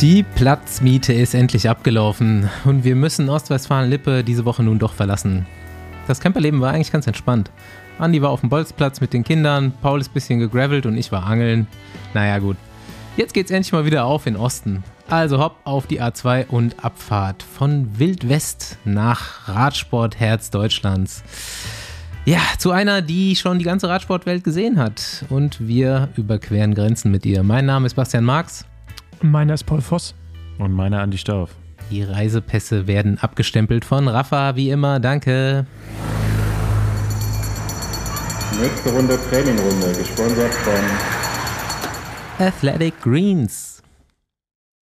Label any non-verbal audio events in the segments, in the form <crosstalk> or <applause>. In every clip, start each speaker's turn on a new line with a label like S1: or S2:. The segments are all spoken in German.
S1: Die Platzmiete ist endlich abgelaufen und wir müssen Ostwestfalen-Lippe diese Woche nun doch verlassen. Das Camperleben war eigentlich ganz entspannt. Andi war auf dem Bolzplatz mit den Kindern, Paul ist ein bisschen gegravelt und ich war angeln. Naja, gut. Jetzt geht's endlich mal wieder auf in Osten. Also hopp auf die A2 und Abfahrt von Wildwest nach Radsportherz Deutschlands. Ja, zu einer, die schon die ganze Radsportwelt gesehen hat. Und wir überqueren Grenzen mit ihr. Mein Name ist Bastian Marx.
S2: Meiner ist Paul Voss.
S3: Und meiner Andi Stauf.
S1: Die Reisepässe werden abgestempelt von Rafa, wie immer. Danke.
S4: Nächste Runde Trainingrunde, gesponsert von
S1: Athletic Greens.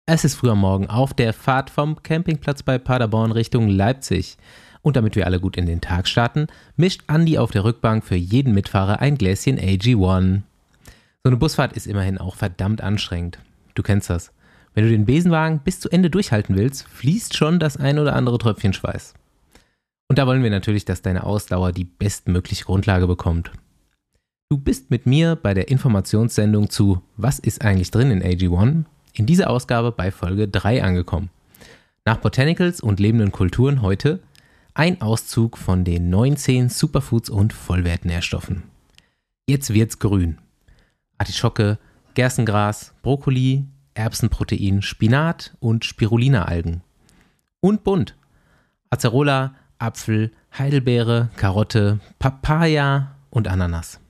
S1: Es ist früh am Morgen auf der Fahrt vom Campingplatz bei Paderborn Richtung Leipzig. Und damit wir alle gut in den Tag starten, mischt Andy auf der Rückbank für jeden Mitfahrer ein Gläschen AG1. So eine Busfahrt ist immerhin auch verdammt anstrengend. Du kennst das. Wenn du den Besenwagen bis zu Ende durchhalten willst, fließt schon das ein oder andere Tröpfchen Schweiß. Und da wollen wir natürlich, dass deine Ausdauer die bestmögliche Grundlage bekommt. Du bist mit mir bei der Informationssendung zu Was ist eigentlich drin in AG1? In dieser Ausgabe bei Folge 3 angekommen. Nach Botanicals und lebenden Kulturen heute ein Auszug von den 19 Superfoods und Vollwertnährstoffen. Jetzt wird's grün. Artischocke, Gerstengras, Brokkoli, Erbsenprotein, Spinat und Spirulina-Algen. Und bunt. Acerola, Apfel, Heidelbeere, Karotte, Papaya und Ananas.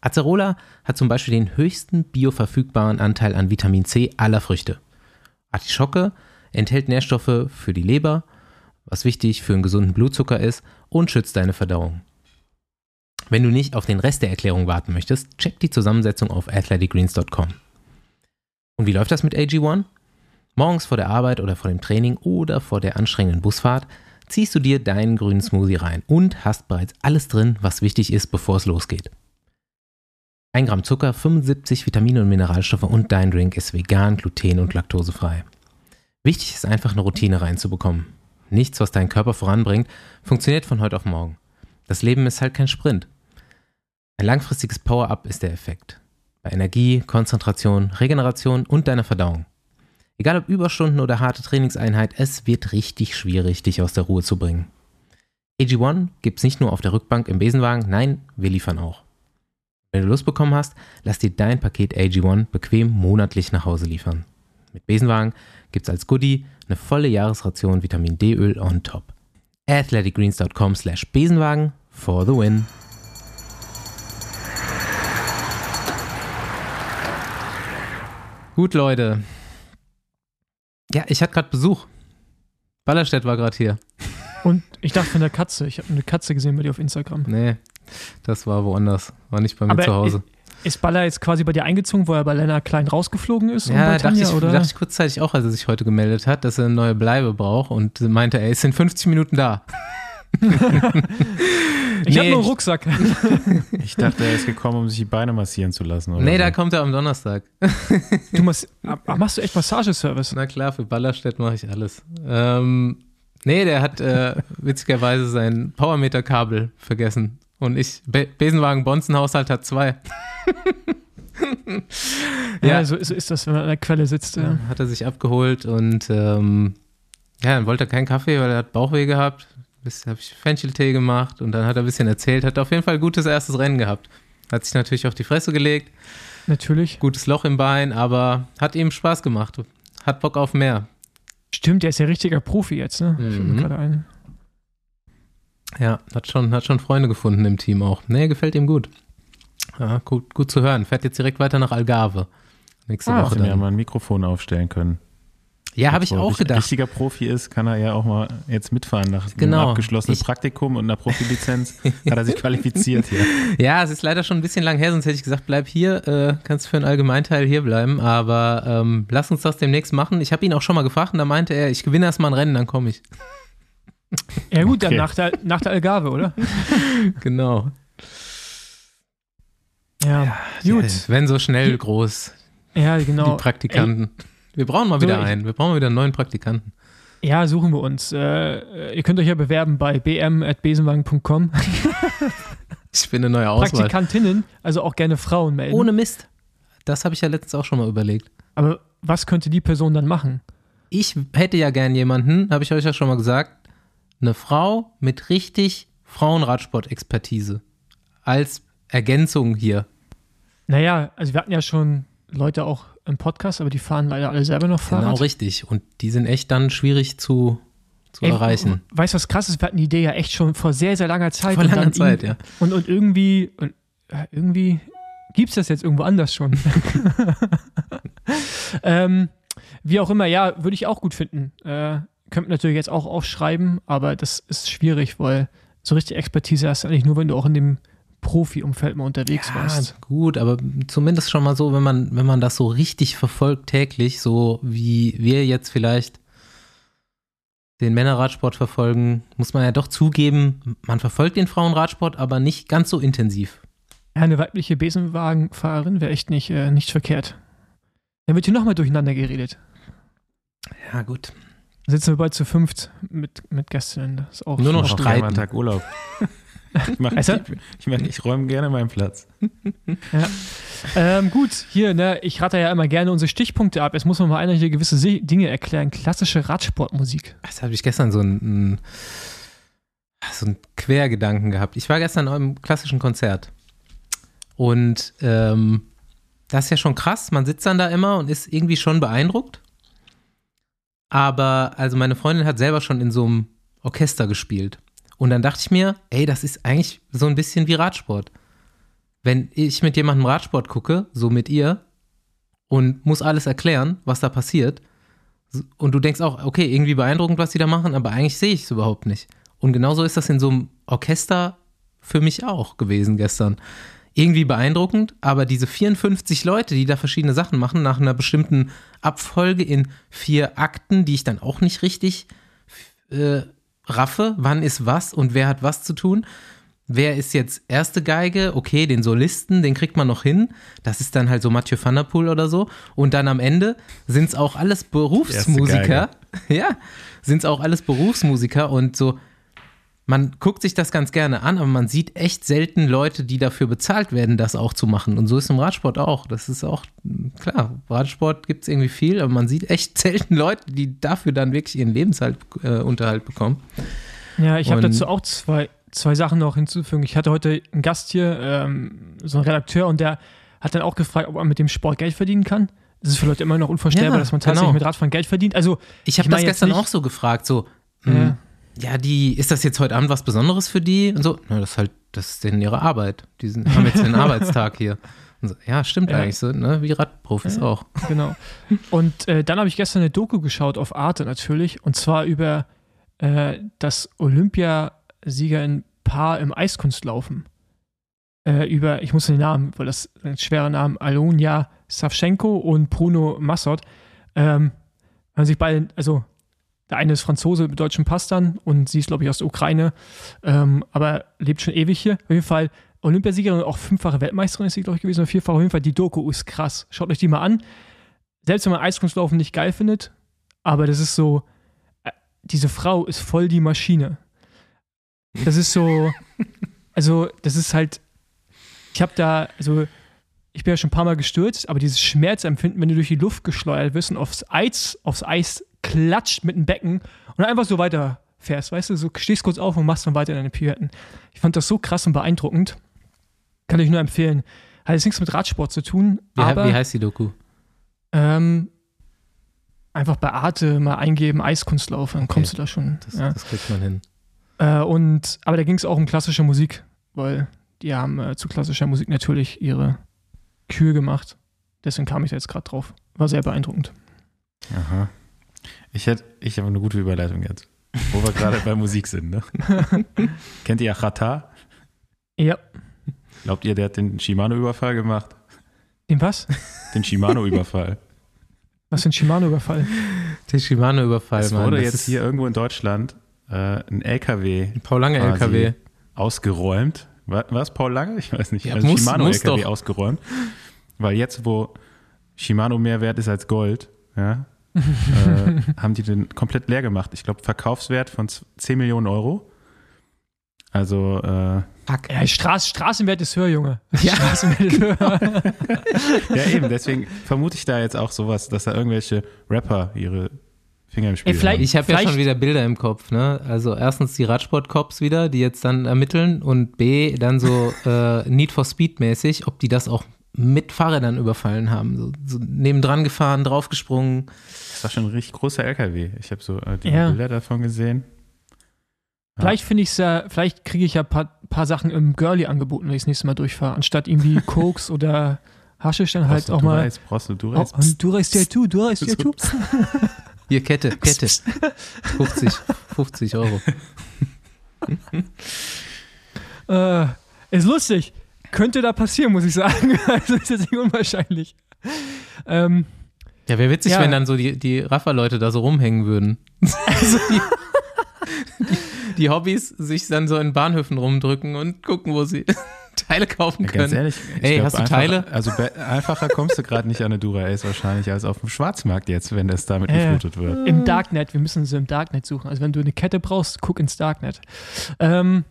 S1: Acerola hat zum Beispiel den höchsten bioverfügbaren Anteil an Vitamin C aller Früchte. Artischocke enthält Nährstoffe für die Leber, was wichtig für einen gesunden Blutzucker ist und schützt deine Verdauung. Wenn du nicht auf den Rest der Erklärung warten möchtest, check die Zusammensetzung auf athleticgreens.com. Und wie läuft das mit AG1? Morgens vor der Arbeit oder vor dem Training oder vor der anstrengenden Busfahrt ziehst du dir deinen grünen Smoothie rein und hast bereits alles drin, was wichtig ist, bevor es losgeht. 1 Gramm Zucker, 75 Vitamine und Mineralstoffe und dein Drink ist vegan, gluten- und laktosefrei. Wichtig ist einfach eine Routine reinzubekommen. Nichts, was deinen Körper voranbringt, funktioniert von heute auf morgen. Das Leben ist halt kein Sprint. Ein langfristiges Power-Up ist der Effekt. Bei Energie, Konzentration, Regeneration und deiner Verdauung. Egal ob Überstunden oder harte Trainingseinheit, es wird richtig schwierig, dich aus der Ruhe zu bringen. AG1 gibt's nicht nur auf der Rückbank im Besenwagen, nein, wir liefern auch. Wenn du Lust bekommen hast, lass dir dein Paket AG1 bequem monatlich nach Hause liefern. Mit Besenwagen gibt's als Goodie eine volle Jahresration Vitamin D-Öl on top. athleticgreens.com slash Besenwagen for the win. Gut, Leute. Ja, ich hatte gerade Besuch. Ballerstedt war gerade hier.
S2: Und ich dachte von der Katze. Ich habe eine Katze gesehen bei dir auf Instagram.
S1: Nee, das war woanders. War nicht bei mir
S2: Aber
S1: zu Hause.
S2: Ist Baller jetzt quasi bei dir eingezogen, wo er bei Lennart Klein rausgeflogen ist? und
S1: Ja,
S2: bei
S1: dachte
S2: Tanja,
S1: ich,
S2: oder?
S1: dachte ich kurzzeitig auch, als er sich heute gemeldet hat, dass er eine neue Bleibe braucht und meinte, er ist in 50 Minuten da. <laughs>
S2: ich habe
S1: Nee,
S2: nur einen Rucksack. <laughs>
S3: Ich dachte, er ist gekommen, um sich die Beine massieren zu lassen. Oder
S1: nee,
S3: so.
S1: da kommt er am Donnerstag.
S2: Du machst, ah, machst du echt Massageservice?
S1: Na klar, für Ballerstedt mache ich alles. Ähm, nee, der hat äh, witzigerweise sein Powermeter-Kabel vergessen. Und ich, Be Besenwagen Bonzenhaushalt hat zwei. <laughs>
S2: Ja,
S1: Ja.
S2: so, so ist das, wenn man an der Quelle sitzt. Ja.
S1: Hat er sich abgeholt und ähm, ja, dann wollte er keinen Kaffee, weil er hat Bauchweh gehabt. Bis habe ich Fencheltee gemacht und dann hat er ein bisschen erzählt, hat auf jeden Fall ein gutes erstes Rennen gehabt. Hat sich natürlich auf die Fresse gelegt,
S2: Natürlich.
S1: gutes Loch im Bein, aber hat ihm Spaß gemacht. Hat Bock auf mehr.
S2: Stimmt, der ist ja richtiger Profi jetzt, ne? Fällt mir
S1: Mhm.
S2: gerade ein.
S1: Ja, hat schon, hat schon Freunde gefunden im Team auch. Nee, gefällt ihm gut. Ja, gut, gut zu hören. Fährt jetzt direkt weiter nach Algarve. Nächste
S2: Ah,
S1: Woche
S3: Hätte mir ja
S1: dann.
S3: mal ein Mikrofon aufstellen können.
S1: Ja, habe ich auch gedacht.
S3: richtiger Profi ist, kann er ja auch mal jetzt mitfahren. Nach
S1: Genau.
S3: einem abgeschlossenen
S1: Ich-
S3: Praktikum und einer Profilizenz <laughs> hat er sich qualifiziert hier.
S1: Ja, es ist leider schon ein bisschen lang her, sonst hätte ich gesagt, bleib hier, äh, kannst für einen Allgemeinteil hier bleiben, aber ähm, lass uns das demnächst machen. Ich habe ihn auch schon mal gefragt und da meinte er, ich gewinne erst mal ein Rennen, dann komme ich.
S2: Ja, gut, dann
S3: Okay.
S2: nach der, nach der Algarve, oder? <laughs>
S1: Genau.
S2: Ja, gut.
S1: Ja, wenn so schnell groß,
S2: Ja, genau.
S1: die Praktikanten. Wir brauchen mal
S2: So,
S1: wieder
S2: ich-
S1: einen. Wir brauchen mal wieder einen neuen Praktikanten.
S2: Ja, suchen wir uns. Äh, ihr könnt euch ja bewerben bei bm.besenwagen.com. <laughs>
S1: Ich bin eine neue Auswahl.
S2: Praktikantinnen, also auch gerne Frauen melden.
S1: Ohne Mist. Das habe ich ja letztens auch schon mal überlegt.
S2: Aber was könnte die Person dann machen?
S1: Ich hätte ja gern jemanden, habe ich euch ja schon mal gesagt, eine Frau mit richtig Frauenradsport-Expertise als Ergänzung hier.
S2: Naja, also wir hatten ja schon Leute auch im Podcast, aber die fahren leider alle selber noch Fahrrad.
S1: Genau richtig. Und die sind echt dann schwierig zu, zu
S2: Ey,
S1: erreichen.
S2: Weißt du, was krass ist? Wir hatten die Idee ja echt schon vor sehr, sehr langer Zeit.
S1: Vor
S2: und
S1: langer
S2: dann
S1: Zeit, ja.
S2: Und, und irgendwie, und, äh, irgendwie gibt es das jetzt irgendwo anders schon. <laughs> ähm, wie auch immer, ja, würde ich auch gut finden. Äh, könnte natürlich jetzt auch aufschreiben, aber das ist schwierig, weil so richtig Expertise hast du eigentlich nur, wenn du auch in dem Profi-Umfeld mal unterwegs warst.
S1: Ja, gut, aber zumindest schon mal so, wenn man, wenn man das so richtig verfolgt täglich, so wie wir jetzt vielleicht den Männerradsport verfolgen, muss man ja doch zugeben, man verfolgt den Frauenradsport, aber nicht ganz so intensiv.
S2: Ja, eine weibliche Besenwagenfahrerin wäre echt nicht, äh, nicht verkehrt. Dann wird hier nochmal durcheinander geredet.
S1: Ja, gut.
S2: Dann sitzen wir bald zu fünft mit, mit Gästinnen. Das ist auch
S1: Nur noch streiten.
S3: Tag Urlaub. <laughs> Ich, mach,
S2: Also-
S3: ich, ich, ich räume gerne meinen Platz.
S2: Ähm, gut, hier, ne, ich rate ja immer gerne unsere Stichpunkte ab. Jetzt muss man mal einer hier gewisse Se Dinge erklären. Klassische Radsportmusik.
S1: Das habe ich gestern so einen, so einen Quergedanken gehabt. Ich war gestern im klassischen Konzert. Und ähm, das ist ja schon krass. Man sitzt dann da immer und ist irgendwie schon beeindruckt. Aber, also meine Freundin hat selber schon in so einem Orchester gespielt. Und dann dachte ich mir, ey, das ist eigentlich so ein bisschen wie Radsport. Wenn ich mit jemandem Radsport gucke, so mit ihr, und muss alles erklären, was da passiert, und du denkst auch, okay, irgendwie beeindruckend, was die da machen, aber eigentlich sehe ich es überhaupt nicht. Und genauso ist das in so einem Orchester für mich auch gewesen gestern. Irgendwie beeindruckend, aber diese 54 Leute, die da verschiedene Sachen machen, nach einer bestimmten Abfolge in vier Akten, die ich dann auch nicht richtig äh, raffe, wann ist was und wer hat was zu tun. Wer ist jetzt erste Geige? Okay, den Solisten, den kriegt man noch hin. Das ist dann halt so Mathieu van der Poel oder so. Und dann am Ende sind es auch alles Berufsmusiker. <laughs> Ja, sind es auch alles Berufsmusiker und so. Man guckt sich das ganz gerne an, aber man sieht echt selten Leute, die dafür bezahlt werden, das auch zu machen. Und so ist es im Radsport auch. Das ist auch, klar, Radsport gibt es irgendwie viel, aber man sieht echt <laughs> selten Leute, die dafür dann wirklich ihren Lebensunterhalt bekommen.
S2: Ja, ich habe dazu auch zwei, zwei Sachen noch hinzufügen. Ich hatte heute einen Gast hier, ähm, so einen Redakteur, und der hat dann auch gefragt, ob man mit dem Sport Geld verdienen kann. Das ist für Leute immer noch unvorstellbar,
S1: Ja,
S2: dass man tatsächlich
S1: genau.
S2: mit Radfahren Geld verdient. Also,
S1: Ich habe das gestern
S2: nicht-
S1: auch so gefragt, so,
S2: Ja.
S1: Ja, die, ist das jetzt heute Abend was Besonderes für die? Und so, na, das ist halt, das ist denen ihre Arbeit. Die sind, haben jetzt den <laughs> Arbeitstag hier. So, ja, stimmt
S2: Ja.
S1: eigentlich so, ne? Wie Radprofis
S2: Ja.
S1: auch.
S2: genau. Und äh, dann habe ich gestern eine Doku geschaut auf Arte natürlich, und zwar über äh, das Olympiasieger in Paar im Eiskunstlaufen. Äh, über, ich muss den Namen, weil das ein schwerer Name, Alonia Savchenko und Bruno Massot. Ähm, haben sich beide, also der eine ist Franzose mit deutschem Pass dann und sie ist, glaube ich, aus der Ukraine, ähm, aber lebt schon ewig hier. Auf jeden Fall Olympiasiegerin und auch fünffache Weltmeisterin ist sie, glaube ich, gewesen, oder vierfache. Auf jeden Fall, die Doku ist krass. Schaut euch die mal an. Selbst wenn man Eiskunstlaufen nicht geil findet, aber das ist so, äh, diese Frau ist voll die Maschine. Das ist so, <laughs> also das ist halt, ich habe da, also ich bin ja schon ein paar Mal gestürzt, aber dieses Schmerzempfinden, wenn du durch die Luft geschleudert wirst und aufs Eis, aufs Eis klatscht mit dem Becken und einfach so weiter fährst, weißt du, so stehst kurz auf und machst dann weiter deine Pirouetten. Ich fand das so krass und beeindruckend. Kann ich nur empfehlen. Hat jetzt nichts mit Radsport zu tun,
S1: Wie,
S2: aber
S1: wie heißt die Doku?
S2: ähm, einfach bei Arte mal eingeben, Eiskunstlauf, dann
S1: Okay.
S2: kommst du da schon.
S1: Das,
S2: ja.
S1: das kriegt man hin.
S2: Äh, und, aber da ging es auch um klassische Musik, weil die haben äh, zu klassischer Musik natürlich ihre Kühe gemacht. Deswegen kam ich da jetzt gerade drauf. War sehr beeindruckend.
S3: Aha. Ich hätte, ich habe eine gute Überleitung jetzt. Wo wir gerade bei Musik sind, ne? <laughs> Kennt ihr Achata?
S2: Ja.
S3: Glaubt ihr, der hat den Shimano-Überfall gemacht?
S2: Den was?
S3: Den Shimano-Überfall.
S2: Was für ein Shimano-Überfall?
S1: Der Shimano-Überfall,
S3: es
S1: Mann.
S3: wurde jetzt hier irgendwo in Deutschland äh, ein LKW
S1: ein Paul Lange
S3: quasi
S1: LKW.
S3: ausgeräumt. War, war es Paul Lange? Ich weiß nicht.
S1: Ja,
S3: also
S1: muss-
S3: Shimano
S1: muss
S3: LKW
S1: doch.
S3: ausgeräumt. Weil jetzt, wo Shimano mehr wert ist als Gold, ja, äh, haben die den komplett leer gemacht. Ich glaube, Verkaufswert von z- 10 Millionen Euro. Also, äh,
S1: Fuck.
S2: Ja, Straß, Straßenwert ist höher, Junge. <laughs> Straßenwert ist höher. <laughs>
S3: Ja, eben, deswegen vermute ich da jetzt auch sowas, dass da irgendwelche Rapper ihre Finger im Spiel
S2: Ey, vielleicht-
S3: haben.
S1: Ich habe ja schon wieder Bilder im Kopf, ne? Also erstens die Radsport-Cops wieder, die jetzt dann ermitteln und B, dann so äh, Need for Speed mäßig, ob die das auch mit Fahrrädern überfallen haben. So, so nebendran gefahren, draufgesprungen.
S3: Das war schon ein richtig großer LKW. Ich habe so äh, die
S2: Ja.
S3: Bilder davon gesehen.
S2: Vielleicht finde ich ja, vielleicht kriege ich ja ein paar, paar Sachen im Girlie angeboten, wenn ich das nächste Mal durchfahre. Anstatt irgendwie <laughs> Koks oder Haschisch dann halt
S3: du
S2: auch mal.
S3: Brauchst du
S2: Oh,
S3: Durex?
S2: und du reißt ja du, du reißt ja du. <laughs>
S1: Hier, Kette, <laughs> Kette. 50, 50 Euro.
S2: Äh, ist lustig. Könnte da passieren, muss ich sagen. Also ist jetzt nicht unwahrscheinlich. Ähm,
S1: Ja, wäre witzig,
S2: Ja.
S1: wenn dann so die, die Raffer-Leute da so rumhängen würden. <laughs> also die, die, die Hobbys sich dann so in Bahnhöfen rumdrücken und gucken, wo sie <laughs> Teile kaufen
S3: Ja, ganz
S1: können.
S3: ehrlich, ich
S1: Ey,
S3: glaub,
S1: hast du
S3: einfacher-
S1: Teile?
S3: Also einfacher kommst du gerade nicht an eine Dura Ace wahrscheinlich als auf dem Schwarzmarkt jetzt, wenn das damit
S2: ja.
S3: geflutet wird.
S2: Im Darknet, wir müssen sie im Darknet suchen. Also wenn du eine Kette brauchst, guck ins Darknet. Ähm,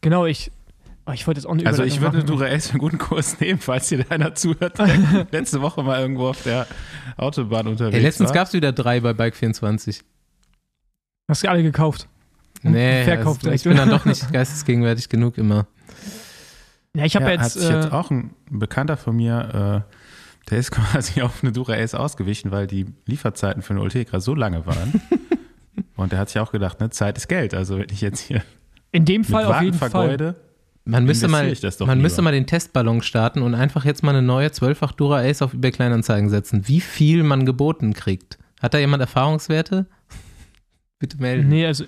S2: genau, ich, oh, ich wollte jetzt auch eine
S3: Also ich würde eine
S2: Überleitung
S3: Dura Ace für einen guten Kurs nehmen, falls hier einer zuhört, der <laughs> letzte Woche mal irgendwo auf der Autobahn unterwegs
S1: Ey, letztens gab es wieder drei bei Bike24.
S2: machen. Hast du alle gekauft? Und
S1: Nee,
S2: verkauft
S1: also, ich
S2: direkt.
S1: bin dann doch nicht <laughs> geistesgegenwärtig genug immer.
S2: Ja, ich habe
S3: ja,
S2: jetzt,
S3: hat sich jetzt
S2: äh,
S3: auch ein Bekannter von mir, äh, der ist <laughs> quasi auf eine Dura Ace ausgewichen, weil die Lieferzeiten für eine Ultegra so lange waren. Und der hat sich auch gedacht, ne, Zeit ist Geld. Also wenn ich jetzt hier
S2: in dem
S3: mit
S2: Fall auf jeden Fall.
S1: Man müsste mal,
S3: ich das doch
S1: man
S3: lieber.
S1: müsste mal den Testballon starten und einfach jetzt mal eine neue 12-fach Dura Ace auf eBay Kleinanzeigen setzen. Wie viel man geboten kriegt. Hat da jemand Erfahrungswerte? <laughs> Bitte melden.
S2: Nee, also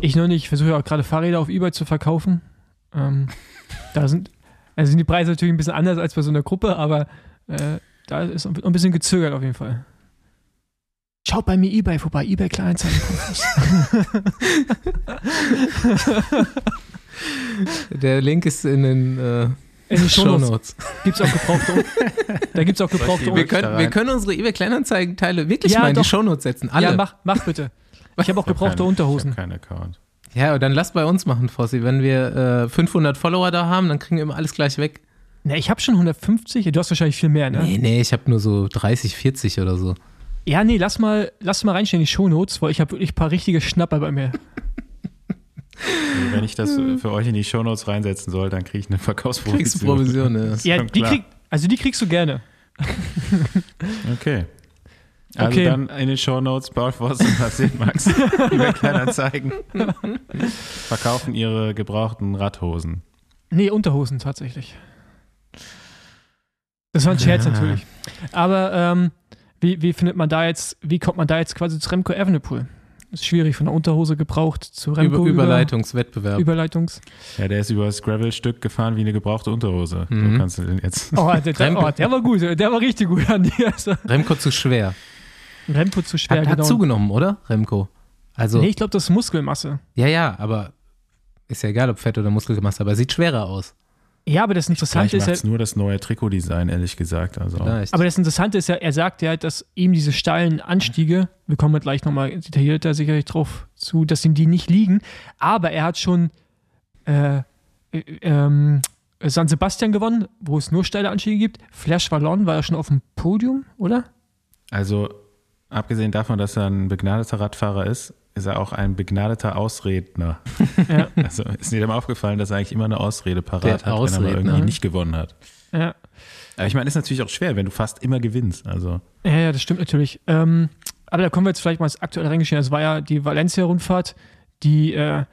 S2: ich noch nicht. Ich versuche ja auch gerade Fahrräder auf Ebay zu verkaufen. Ähm, da sind, also sind die Preise natürlich ein bisschen anders als bei so einer Gruppe, aber äh, da ist ein bisschen gezögert auf jeden Fall. Schaut bei mir Ebay vorbei, Ebay Kleinanzeigen. <laughs> <laughs>
S1: Der Link ist in den äh,
S2: In den
S1: Show
S2: Shownotes
S1: Notes.
S2: gibt es auch gebrauchte. da gibt es auch gebrauchte.
S1: Wir können, wir können unsere eBay Kleinanzeigen-Teile wirklich
S2: Ja,
S1: mal in
S2: doch.
S1: die Show Notes setzen. Alle.
S2: Ja, mach, mach bitte. Ich habe auch
S3: Ich hab
S2: gebrauchte
S3: keinen-
S2: Unterhosen.
S3: Ich habe keinen Account.
S1: Ja, dann lass bei uns machen, Fossi. Wenn wir äh, 500 Follower da haben, dann kriegen wir immer alles gleich weg.
S2: Ne, ich habe schon 150. Du hast wahrscheinlich viel mehr, ne?
S1: Nee, nee, ich habe nur so 30, 40 oder so.
S2: Ja, nee, lass mal, lass mal reinstellen in die Shownotes, weil ich habe wirklich ein paar richtige Schnapper bei mir.
S3: Also wenn ich das äh, für euch in die Shownotes reinsetzen soll, dann kriege ich eine Verkaufsprovision.
S1: Kriegst du Provision, ja. <laughs>
S2: Ja, die krieg, also die kriegst du gerne.
S3: Okay. <laughs> Also
S2: Okay.
S3: dann in den Shownotes Paul Voss und Marcel Max <laughs> über Kleinanzeigen verkaufen ihre gebrauchten Radhosen.
S2: Nee, Unterhosen tatsächlich. Das war ein Scherz
S1: Ja.
S2: natürlich. Aber ähm, wie, wie findet man da jetzt, wie kommt man da jetzt quasi zu Remco Evenepoel? Ist schwierig, von der Unterhose gebraucht zu Remco.
S1: Über, Überleitungswettbewerb.
S2: Überleitungs.
S3: Ja, der ist über das Gravel-Stück gefahren wie eine gebrauchte Unterhose.
S1: Mhm.
S3: So kannst du den jetzt.
S2: Oh, der, der,
S1: Remco.
S2: oh, der war gut, der war richtig gut, Andi. Also, <laughs>
S1: Remco zu schwer.
S2: Remco zu schwer,
S1: Hat, hat
S2: genau.
S1: zugenommen, oder? Remco. Also,
S2: Nee, ich glaube, das ist Muskelmasse.
S1: ja, ja, aber ist ja egal, ob Fett oder Muskelmasse, aber er sieht schwerer aus.
S2: Ja, aber das Interessante ist
S3: macht
S2: ja,
S3: nur das neue Trikotdesign, ehrlich gesagt. Also
S1: Vielleicht.
S2: aber das Interessante ist ja, er sagt ja, dass ihm diese steilen Anstiege, wir kommen gleich nochmal detaillierter sicherlich drauf zu, dass ihm die nicht liegen, aber er hat schon äh, äh, ähm, San Sebastian gewonnen, wo es nur steile Anstiege gibt. Flash Wallon war ja schon auf dem Podium, oder?
S3: Also, abgesehen davon, dass er ein begnadeter Radfahrer ist, ist er auch ein begnadeter Ausredner.
S2: Ja. <laughs>
S3: Also ist mal aufgefallen, dass er eigentlich immer eine Ausrede parat
S1: Der
S3: hat, wenn er
S1: Ausredner.
S3: mal irgendwie nicht gewonnen hat.
S2: Ja.
S3: Aber ich meine, ist natürlich auch schwer, wenn du fast immer gewinnst. Also
S2: Ja, ja, das stimmt natürlich. Ähm, aber da kommen wir jetzt vielleicht mal ins aktuelle reingeschehen. Das war ja die Valencia-Rundfahrt, die, äh,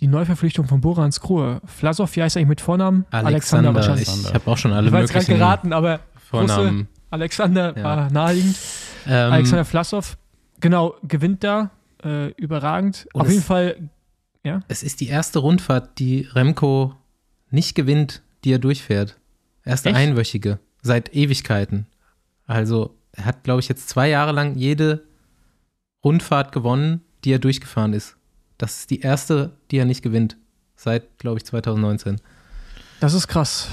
S2: die Neuverpflichtung von Borans Krohe. Vlasov, wie heißt er eigentlich mit Vornamen?
S1: Alexander,
S2: wahrscheinlich.
S1: ich habe auch schon alle
S2: Ich war jetzt gerade
S1: möglichen
S2: geraten, aber
S1: Vornamen.
S2: Alexander
S1: Ja.
S2: war naheliegend.
S1: Ähm,
S2: Alexander Vlasov, genau, gewinnt da. Äh, überragend.
S1: Und
S2: Auf jeden Fall,
S1: es ist die erste Rundfahrt, die Remco nicht gewinnt, die er durchfährt. Erste
S2: Echt?
S1: einwöchige, seit Ewigkeiten. Also er hat, glaube ich, jetzt zwei Jahre lang jede Rundfahrt gewonnen, die er durchgefahren ist. Das ist die erste, die er nicht gewinnt. Seit, glaube ich, 2019.
S2: das ist krass.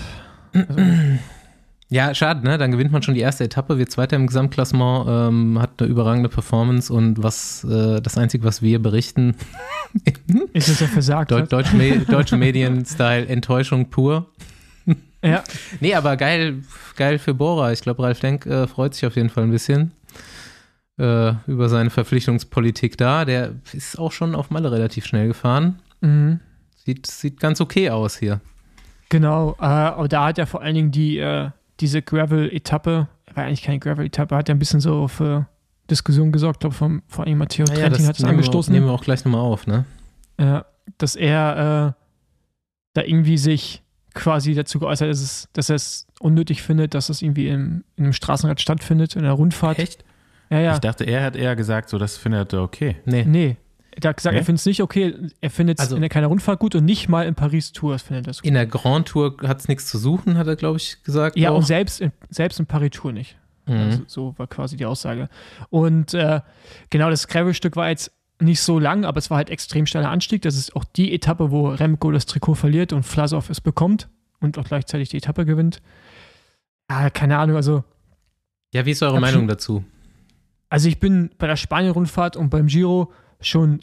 S1: Ja, schade, ne? Dann gewinnt man schon die erste Etappe, wird Zweiter im Gesamtklassement, ähm, hat eine überragende Performance und was äh, das Einzige, was wir berichten, <laughs>
S2: Ist es ja versagt.
S1: Deu
S2: hat.
S1: deutsche, Me deutsche Medien-Style Enttäuschung pur. <laughs>
S2: Ja,
S1: Nee, aber geil, geil für Bora. Ich glaube, Ralf Denk äh, freut sich auf jeden Fall ein bisschen äh, über seine Verpflichtungspolitik da. Der ist auch schon auf Malle relativ schnell gefahren.
S2: mhm.
S1: Sieht, sieht ganz okay aus hier.
S2: genau. Äh, aber da hat er vor allen Dingen die, äh, diese Gravel-Etappe, war eigentlich keine Gravel-Etappe, hat er ein bisschen so für Diskussion gesorgt. Ich glaube, vom- vor allem Matteo
S1: Naja,
S2: Trentin hat es
S1: wir,
S2: angestoßen.
S1: nehmen wir auch gleich nochmal auf, ne?
S2: Ja, dass er äh, da irgendwie sich quasi dazu geäußert hat, dass, es, dass er es unnötig findet, dass es irgendwie im, in einem Straßenrad stattfindet, in der Rundfahrt.
S3: Echt?
S2: Ja, ja.
S3: Ich dachte, er hat eher gesagt, so, das findet er okay.
S1: Nee.
S2: Nee. Er hat gesagt,
S3: Nee?
S2: er findet es nicht okay, er findet es
S1: Also-
S2: in keiner Rundfahrt gut und nicht mal in Paris Tours findet er es gut.
S1: In der Grand Tour hat es nichts zu suchen, hat er, glaube ich, gesagt.
S2: Ja,
S1: auch.
S2: und selbst in, selbst in Paris Tour nicht.
S1: Mhm.
S2: Also, so war quasi die Aussage. Und äh, genau, das Gravel-Stück war jetzt nicht so lang, aber es war halt extrem steiler Anstieg. Das ist auch die Etappe, wo Remco das Trikot verliert und Vlasov es bekommt und auch gleichzeitig die Etappe gewinnt. Ja, keine Ahnung, also,
S1: ja, wie ist eure Meinung
S2: schon-
S1: dazu?
S2: also ich bin bei der Spanien-Rundfahrt und beim Giro schon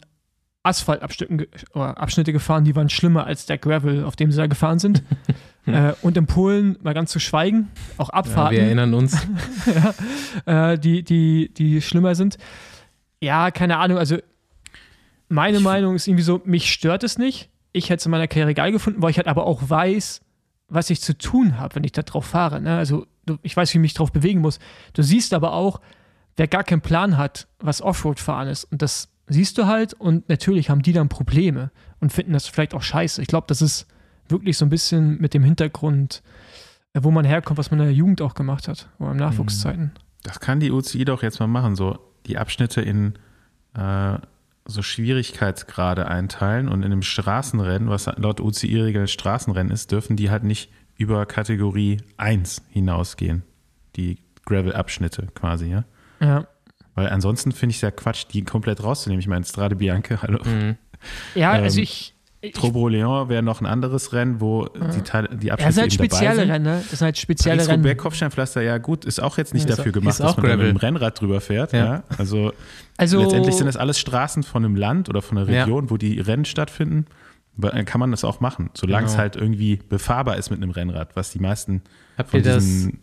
S2: Asphaltabschnitte Abschnitte gefahren, die waren schlimmer als der Gravel, auf dem sie da gefahren sind. <laughs> äh, und in Polen, mal ganz zu schweigen, auch
S1: Ja,
S2: Abfahrten.
S1: wir erinnern uns. <laughs>
S2: ja, äh, die, die, die schlimmer sind. Ja, keine Ahnung, also meine
S3: Ich-
S2: Meinung ist irgendwie so, mich stört es nicht. Ich hätte es in meiner Karriere geil gefunden, weil ich halt aber auch weiß, was ich zu tun habe, wenn ich da drauf fahre. Ne? Also ich weiß, wie ich mich drauf bewegen muss. Du siehst aber auch, wer gar keinen Plan hat, was Offroad-Fahren ist. Und das siehst du halt und natürlich haben die dann Probleme und finden das vielleicht auch scheiße. Ich glaube, das ist wirklich so ein bisschen mit dem Hintergrund, äh, wo man herkommt, was man in der Jugend auch gemacht hat, oder in Nachwuchszeiten.
S3: Das kann die UCI doch jetzt mal machen, so die Abschnitte in äh, so Schwierigkeitsgrade einteilen und in einem Straßenrennen, was laut UCI-Regeln Straßenrennen ist, dürfen die halt nicht über Kategorie 1 hinausgehen. Die Gravel-Abschnitte quasi, ja.
S2: Ja.
S3: Weil ansonsten finde ich es ja Quatsch, die komplett rauszunehmen. Ich meine, Strade Bianche, hallo.
S1: Mhm.
S2: Ja,
S3: Ähm,
S2: also ich. ich
S3: Trobo Leon wäre noch ein anderes Rennen, wo die, Teile, die
S2: ja,
S3: Abschnitte
S2: das sind halt spezielle. Rennen, ne? Das sind halt spezielle Rennen.
S3: Paris-Roubaix Kopfsteinpflaster, ja gut, ist auch jetzt nicht
S1: Ist
S3: dafür
S1: auch-
S3: gemacht, dass man da mit dem Rennrad drüber fährt.
S1: Ja.
S3: Ja. Also,
S2: Also,
S3: letztendlich sind das alles Straßen von einem Land oder von einer
S1: Ja.
S3: Region, wo die Rennen stattfinden. Dann kann man das auch machen, solange
S1: Genau.
S3: es halt irgendwie befahrbar ist mit einem Rennrad, was die meisten
S1: Habt
S3: von
S1: ihr das?
S3: diesen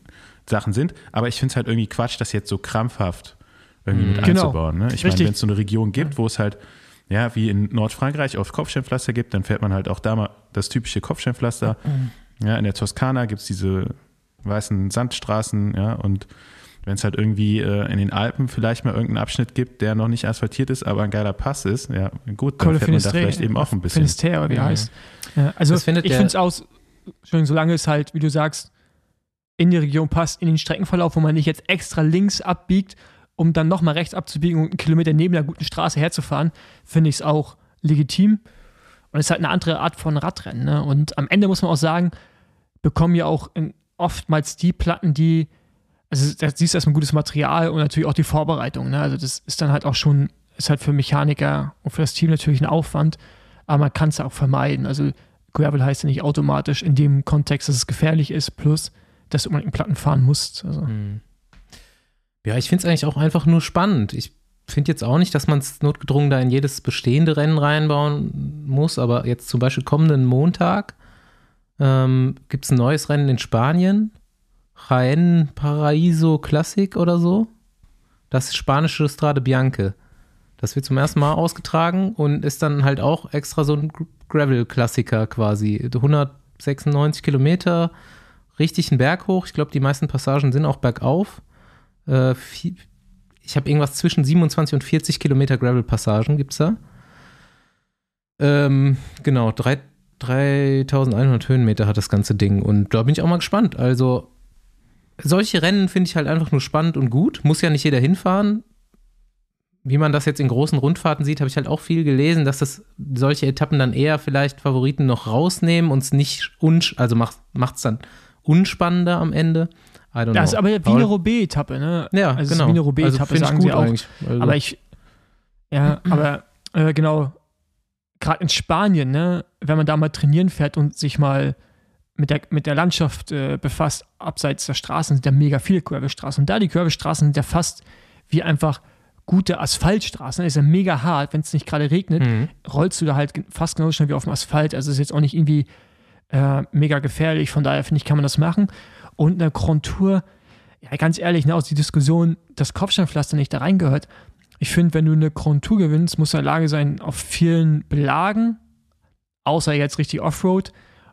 S3: Sachen sind. Aber ich finde es halt irgendwie Quatsch, das jetzt so krampfhaft irgendwie mit
S2: Genau.
S3: einzubauen. Ne? Ich meine, wenn es so eine Region gibt, wo es halt, ja, wie in Nordfrankreich oft Kopfsteinpflaster gibt, dann fährt man halt auch da mal das typische Kopfsteinpflaster. Ja, in der Toskana gibt es diese weißen Sandstraßen, ja, und wenn es halt irgendwie äh, in den Alpen vielleicht mal irgendeinen Abschnitt gibt, der noch nicht asphaltiert ist, aber ein geiler Pass ist, ja, gut, dann
S2: Col
S3: fährt man da vielleicht eben auch ein bisschen.
S2: Finisterre, oder wie
S1: Mhm.
S2: heißt. Ja, also,
S1: Das findet
S2: ich finde es aus, solange es halt, wie du sagst, in die Region passt, in den Streckenverlauf, wo man nicht jetzt extra links abbiegt, um dann nochmal rechts abzubiegen und einen Kilometer neben der guten Straße herzufahren, finde ich es auch legitim. Und es ist halt eine andere Art von Radrennen. Ne? Und am Ende muss man auch sagen, bekommen ja auch oftmals die Platten, die, also da siehst du erstmal gutes Material und natürlich auch die Vorbereitung. Ne? Also das ist dann halt auch schon, ist halt für Mechaniker und für das Team natürlich ein Aufwand, aber man kann es auch vermeiden. Also Gravel heißt ja nicht automatisch in dem Kontext, dass es gefährlich ist, plus, dass du unbedingt Platten fahren musst. Also,
S1: Hm. Ja, ich finde es eigentlich auch einfach nur spannend. Ich finde jetzt auch nicht, dass man es notgedrungen da in jedes bestehende Rennen reinbauen muss, aber jetzt zum Beispiel kommenden Montag ähm, gibt es ein neues Rennen in Spanien. Jaén Paraíso Classic oder so. Das spanische Strade Bianche. Das wird zum ersten Mal ausgetragen und ist dann halt auch extra so ein Gravel-Klassiker quasi. 196 Kilometer, richtig einen Berg hoch. Ich glaube, die meisten Passagen sind auch bergauf. Äh, viel, ich habe irgendwas zwischen 27 und 40 Kilometer Gravel-Passagen gibt es da. Ähm, genau, drei, 3100 Höhenmeter hat das ganze Ding und da bin ich auch mal gespannt. Also, solche Rennen finde ich halt einfach nur spannend und gut. Muss ja nicht jeder hinfahren. Wie man das jetzt in großen Rundfahrten sieht, habe ich halt auch viel gelesen, dass das solche Etappen dann eher vielleicht Favoriten noch rausnehmen und es nicht, also macht es dann unspannender am Ende. I don't
S2: das ist
S1: know.
S2: aber wie eine Roubaix-Etappe, ne?
S1: Ja,
S2: also es ist
S1: genau.
S2: wie eine Roubaix-Etappe,
S1: also,
S2: sagen
S1: gut
S2: sie auch.
S1: eigentlich. Also,
S2: Aber ich, ja, <clears throat> aber äh, genau, gerade in Spanien, ne, wenn man da mal trainieren fährt und sich mal mit der, mit der Landschaft äh, befasst, abseits der Straßen, sind ja mega viele Gravelstraßen. Und da die Gravelstraßen sind ja fast wie einfach gute Asphaltstraßen. Das ist ja mega hart, wenn es nicht gerade regnet,
S1: Mhm.
S2: rollst du da halt fast genauso schnell wie auf dem Asphalt. Also ist jetzt auch nicht irgendwie äh, mega gefährlich. Von daher finde ich, kann man das machen. Und eine Tour, ja, ganz ehrlich, ne, aus die Diskussion, dass Kopfsteinpflaster nicht da reingehört. Ich finde, wenn du eine Tour gewinnst, musst du in der Lage sein, auf vielen Belagen, außer jetzt richtig Offroad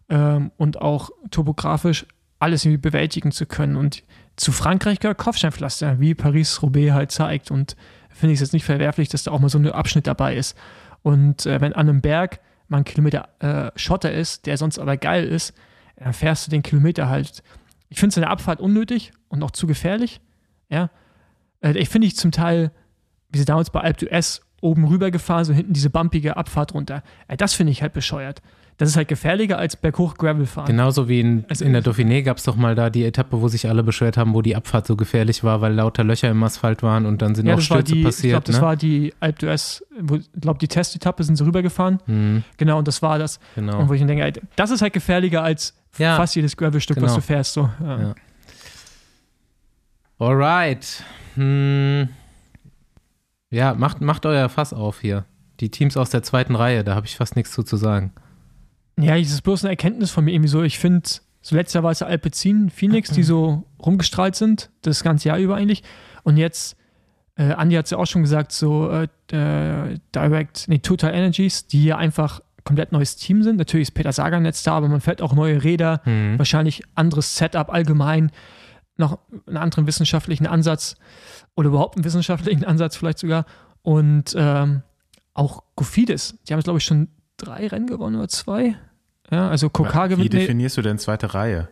S2: ähm, und auch topografisch, alles irgendwie bewältigen zu können. Und zu Frankreich gehört Kopfsteinpflaster, wie Paris-Roubaix halt zeigt. Und finde ich es jetzt nicht verwerflich, dass da auch mal so ein Abschnitt dabei ist. Und äh, wenn an einem Berg mal ein Kilometer äh, Schotter ist, der sonst aber geil ist, dann fährst du den Kilometer halt. Ich finde es in der Abfahrt unnötig und auch zu gefährlich. Ja. Äh, ich finde ich zum Teil, wie sie damals bei Alp d'Huez oben rüber gefahren, so hinten diese bumpige Abfahrt runter. Äh, das finde ich halt bescheuert. Das ist halt gefährlicher als berghoch Gravel fahren.
S1: Genauso wie in,
S2: Also-
S1: in der Dauphiné gab es doch mal da die Etappe, wo sich alle beschwert haben, wo die Abfahrt so gefährlich war, weil lauter Löcher im Asphalt waren und dann sind
S2: Ja,
S1: auch
S2: das
S1: Stürze
S2: die, ich
S1: passiert.
S2: glaube, das
S1: ne?
S2: war die Alp d'Huez, wo- ich glaube, die Testetappe sind sie rübergefahren.
S1: Mhm,
S2: Genau, und das war das.
S1: genau.
S2: Und wo ich mir denke, das ist halt gefährlicher als
S1: Ja.
S2: fast jedes Gravelstück, was
S1: Genau.
S2: du fährst. So. Ja.
S1: Ja. Alright. Hm. Ja, macht, macht euer Fass auf hier. Die Teams aus der zweiten Reihe, da habe ich fast nichts zu, zu sagen.
S2: Ja, das ist bloß eine Erkenntnis von mir irgendwie so. Ich finde, so letztes Jahr war es ja Alpecin, Phoenix, die so rumgestrahlt sind, das ganze Jahr über eigentlich. Und jetzt, äh, Andi hat es ja auch schon gesagt, so äh, äh, Direct, nee, Total Energies, die ja einfach komplett neues Team sind. Natürlich ist Peter Sagan jetzt da, aber man fährt auch neue Räder,
S1: Hm.
S2: wahrscheinlich anderes Setup allgemein, noch einen anderen wissenschaftlichen Ansatz oder überhaupt einen wissenschaftlichen Ansatz vielleicht sogar. Und ähm, auch Kofidis, die haben jetzt, glaube ich, schon drei Rennen gewonnen oder zwei. Ja, also Kokar
S3: Wie
S2: gewinnt. Nee,
S3: definierst du denn zweite Reihe?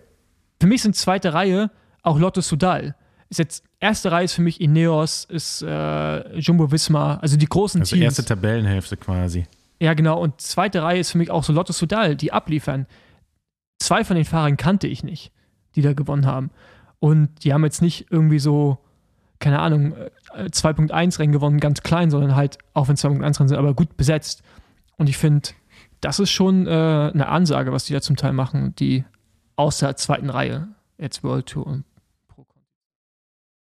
S2: für mich sind zweite Reihe auch Lotto Sudal. Ist jetzt erste Reihe ist für mich Ineos, ist äh, Jumbo Visma, also die großen
S3: Also
S2: Teams.
S3: erste Tabellenhälfte quasi.
S2: Ja, genau. Und zweite Reihe ist für mich auch so Lotto Sudal, die abliefern. Zwei von den Fahrern kannte ich nicht, die da gewonnen haben. Und die haben jetzt nicht irgendwie so, keine Ahnung, äh, 2.1 Rennen gewonnen, ganz klein, sondern halt, auch wenn 2.1 Rennen sind, aber gut besetzt. Und ich finde, das ist schon äh, eine Ansage, was die da zum Teil machen, die aus der zweiten Reihe, jetzt World Tour und Pro,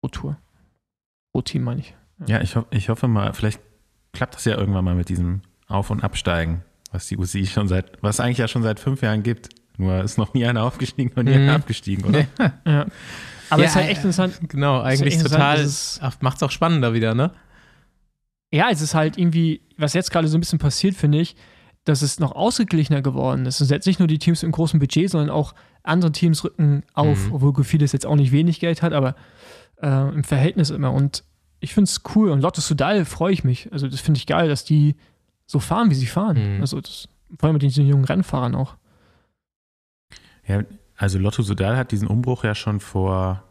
S2: Pro Tour. Pro Team meine ich.
S3: Ja, ich, ho ich hoffe mal, vielleicht klappt das ja irgendwann mal mit diesem Auf- und Absteigen, was die UCI schon seit, was eigentlich ja schon seit fünf Jahren gibt. Nur ist noch nie einer aufgestiegen und nie
S1: Mhm.
S3: einer abgestiegen, oder? <laughs>
S2: Ja. Aber
S1: Ja,
S2: es ist halt
S1: äh,
S2: echt interessant,
S1: Genau, eigentlich
S2: interessant,
S1: total. Macht es auch spannender wieder, ne?
S2: Ja, es ist halt irgendwie, was jetzt gerade so ein bisschen passiert, finde ich, dass es noch ausgeglichener geworden ist. Es sind jetzt nicht nur die Teams mit einem großen Budget, sondern auch andere Teams rücken auf,
S1: Mhm.
S2: obwohl Gofides jetzt auch nicht wenig Geld hat, aber äh, im Verhältnis immer. Und ich finde es cool. Und Lotto Sudal freue ich mich. Also, das finde ich geil, dass die so fahren, wie sie fahren.
S1: Mhm.
S2: Also, das, vor allem mit diesen jungen Rennfahrern auch.
S3: Ja, also Lotto Sudal hat diesen Umbruch ja schon vor,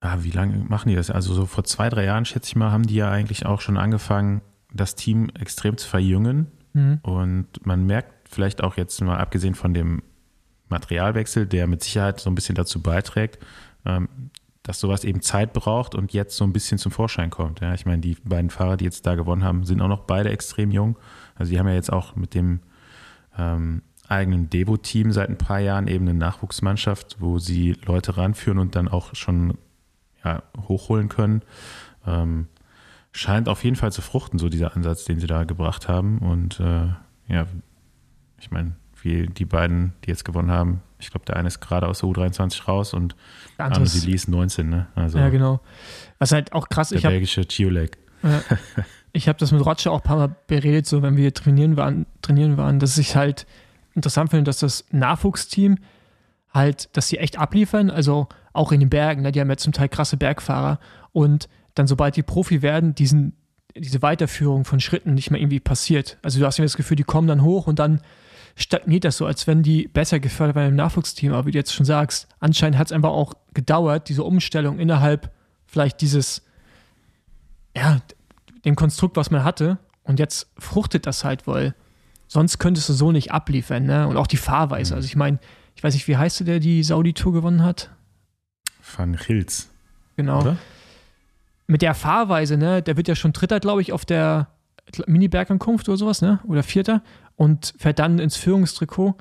S3: ah, wie lange machen die das? Also so vor zwei, drei Jahren, schätze ich mal, haben die ja eigentlich auch schon angefangen, das Team extrem zu verjüngen.
S2: Mhm.
S3: Und man merkt vielleicht auch jetzt mal abgesehen von dem Materialwechsel, der mit Sicherheit so ein bisschen dazu beiträgt, ähm, dass sowas eben Zeit braucht und jetzt so ein bisschen zum Vorschein kommt. Ja, ich meine, die beiden Fahrer, die jetzt da gewonnen haben, sind auch noch beide extrem jung. Also die haben ja jetzt auch mit dem ähm, eigenen Devo-Team seit ein paar Jahren eben eine Nachwuchsmannschaft, wo sie Leute ranführen und dann auch schon ja, hochholen können. Ähm, scheint auf jeden Fall zu fruchten, so dieser Ansatz, den sie da gebracht haben. Und äh, ja, ich meine, wie die beiden, die jetzt gewonnen haben, ich glaube, der eine ist gerade aus der U23 raus und
S2: Der andere ist-
S3: Silis 19, ne? Also
S2: ja, genau. Was halt auch krass
S3: der
S2: ich habe
S3: belgische Chiolek.
S2: Ja. <laughs> Ich habe das mit Roger auch ein paar Mal beredet, so wenn wir trainieren waren, trainieren waren, dass ich halt interessant finde, dass das Nachwuchsteam halt, dass sie echt abliefern, also auch in den Bergen, ne, die haben ja zum Teil krasse Bergfahrer und dann sobald die Profi werden, diesen, diese Weiterführung von Schritten nicht mehr irgendwie passiert. Also du hast immer das Gefühl, die kommen dann hoch und dann stagniert das so, als wenn die besser gefördert werden im Nachwuchsteam. Aber wie du jetzt schon sagst, anscheinend hat es einfach auch gedauert, diese Umstellung innerhalb vielleicht dieses, ja, dem Konstrukt, was man hatte. Und jetzt fruchtet das halt, weil sonst könntest du so nicht abliefern. Ne? Und auch die Fahrweise.
S3: Mhm.
S2: Also ich meine, ich weiß nicht, wie heißt der, der die Saudi-Tour gewonnen hat?
S3: Van Gils,
S2: Genau.
S3: oder?
S2: Mit der Fahrweise, ne, der wird ja schon Dritter, glaube ich, auf der Mini-Bergankunft oder sowas, ne? Oder Vierter. Und fährt dann ins Führungstrikot.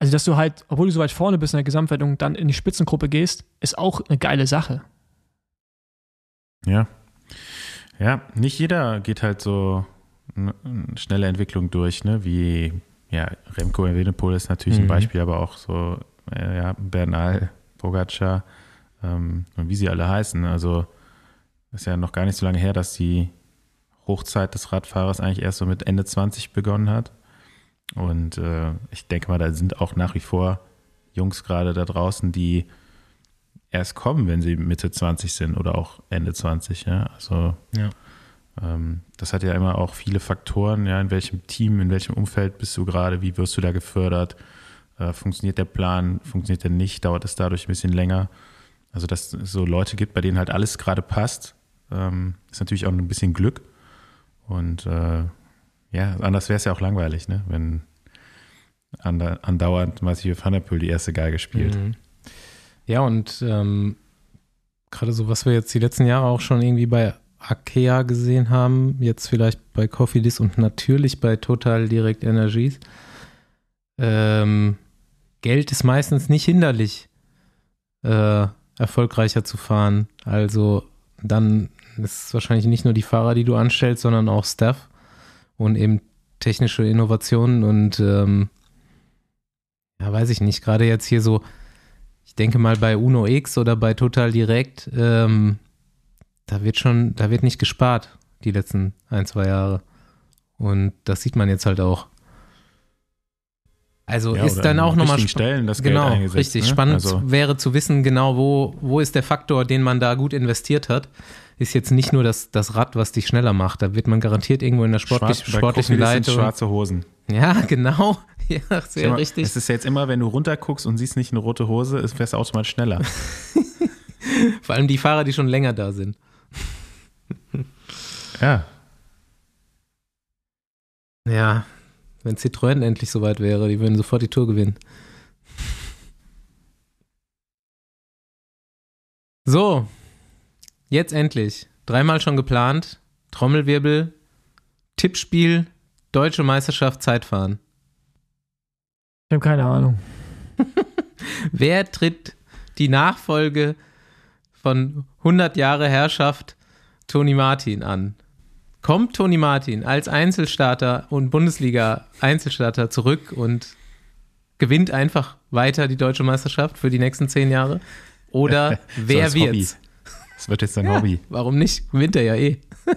S2: Also, dass du halt, obwohl du so weit vorne bist in der Gesamtwertung, dann in die Spitzengruppe gehst, ist auch eine geile Sache.
S3: Ja. Ja, nicht jeder geht halt so eine schnelle Entwicklung durch, ne? Wie, ja, Remco Evenepoel ist natürlich
S1: Mhm.
S3: ein Beispiel, aber auch so, äh, ja, Bernal, Pogacar ähm, und wie sie alle heißen. Also ist ja noch gar nicht so lange her, dass die Hochzeit des Radfahrers eigentlich erst so mit Ende 20 begonnen hat. Und äh, ich denke mal, da sind auch nach wie vor Jungs gerade da draußen, die erst kommen, wenn sie Mitte 20 sind oder auch Ende 20. Ja? Also
S1: Ja.
S3: ähm, das hat ja immer auch viele Faktoren, ja, in welchem Team, in welchem Umfeld bist du gerade, wie wirst du da gefördert, äh, funktioniert der Plan, funktioniert der nicht, dauert es dadurch ein bisschen länger. Also dass es so Leute gibt, bei denen halt alles gerade passt, ähm, ist natürlich auch ein bisschen Glück. Und äh, ja, anders wäre es ja auch langweilig, ne? wenn anda- andauernd Mathieu van der Poel die erste Geige spielt.
S1: Mhm. Ja, und ähm, gerade so, was wir jetzt die letzten Jahre auch schon irgendwie bei Akea gesehen haben, jetzt vielleicht bei Cofidis und natürlich bei Total Direct Energies. Ähm, Geld ist meistens nicht hinderlich, äh, erfolgreicher zu fahren. Also dann ist es wahrscheinlich nicht nur die Fahrer, die du anstellst, sondern auch Staff und eben technische Innovationen und ähm, ja, weiß ich nicht, gerade jetzt hier so, ich denke mal bei Uno X oder bei Total Direct, ähm, da wird schon, da wird nicht gespart die letzten ein, zwei Jahre. Und das sieht man jetzt halt auch. Also
S3: Ja,
S1: ist dann
S3: an
S1: auch nochmal
S3: Stellen das Geld
S1: genau,
S3: eingesetzt,
S1: richtig.
S3: ne?
S1: Spannend
S3: Also-
S1: wäre zu wissen, genau wo, wo ist der Faktor, den man da gut investiert hat. Ist jetzt nicht nur das, das Rad, was dich schneller macht. Da wird man garantiert irgendwo in der sportlich,
S3: Schwarz-
S1: sportlichen Leitung.
S3: schwarze Hosen.
S1: Ja, genau. <laughs> Ja, sehr
S3: mal,
S1: richtig.
S3: Es ist jetzt immer, wenn du runterguckst und siehst nicht eine rote Hose, ist wärst du automatisch schneller. <laughs>
S1: Vor allem die Fahrer, die schon länger da sind.
S3: ja.
S1: Ja, wenn Citroën endlich soweit wäre, die würden sofort die Tour gewinnen. So, jetzt endlich. Dreimal schon geplant. Trommelwirbel, Tippspiel, Deutsche Meisterschaft Zeitfahren.
S2: Ich habe keine Ahnung. <laughs>
S1: Wer tritt die Nachfolge von 100 Jahre Herrschaft Toni Martin an? Kommt Toni Martin als Einzelstarter und Bundesliga-Einzelstarter zurück und gewinnt einfach weiter die deutsche Meisterschaft für die nächsten zehn Jahre? Oder <laughs> wer
S3: als Hobby.
S1: wird's?
S3: Das wird jetzt dein Hobby.
S1: Warum nicht? Gewinnt er ja eh. <laughs>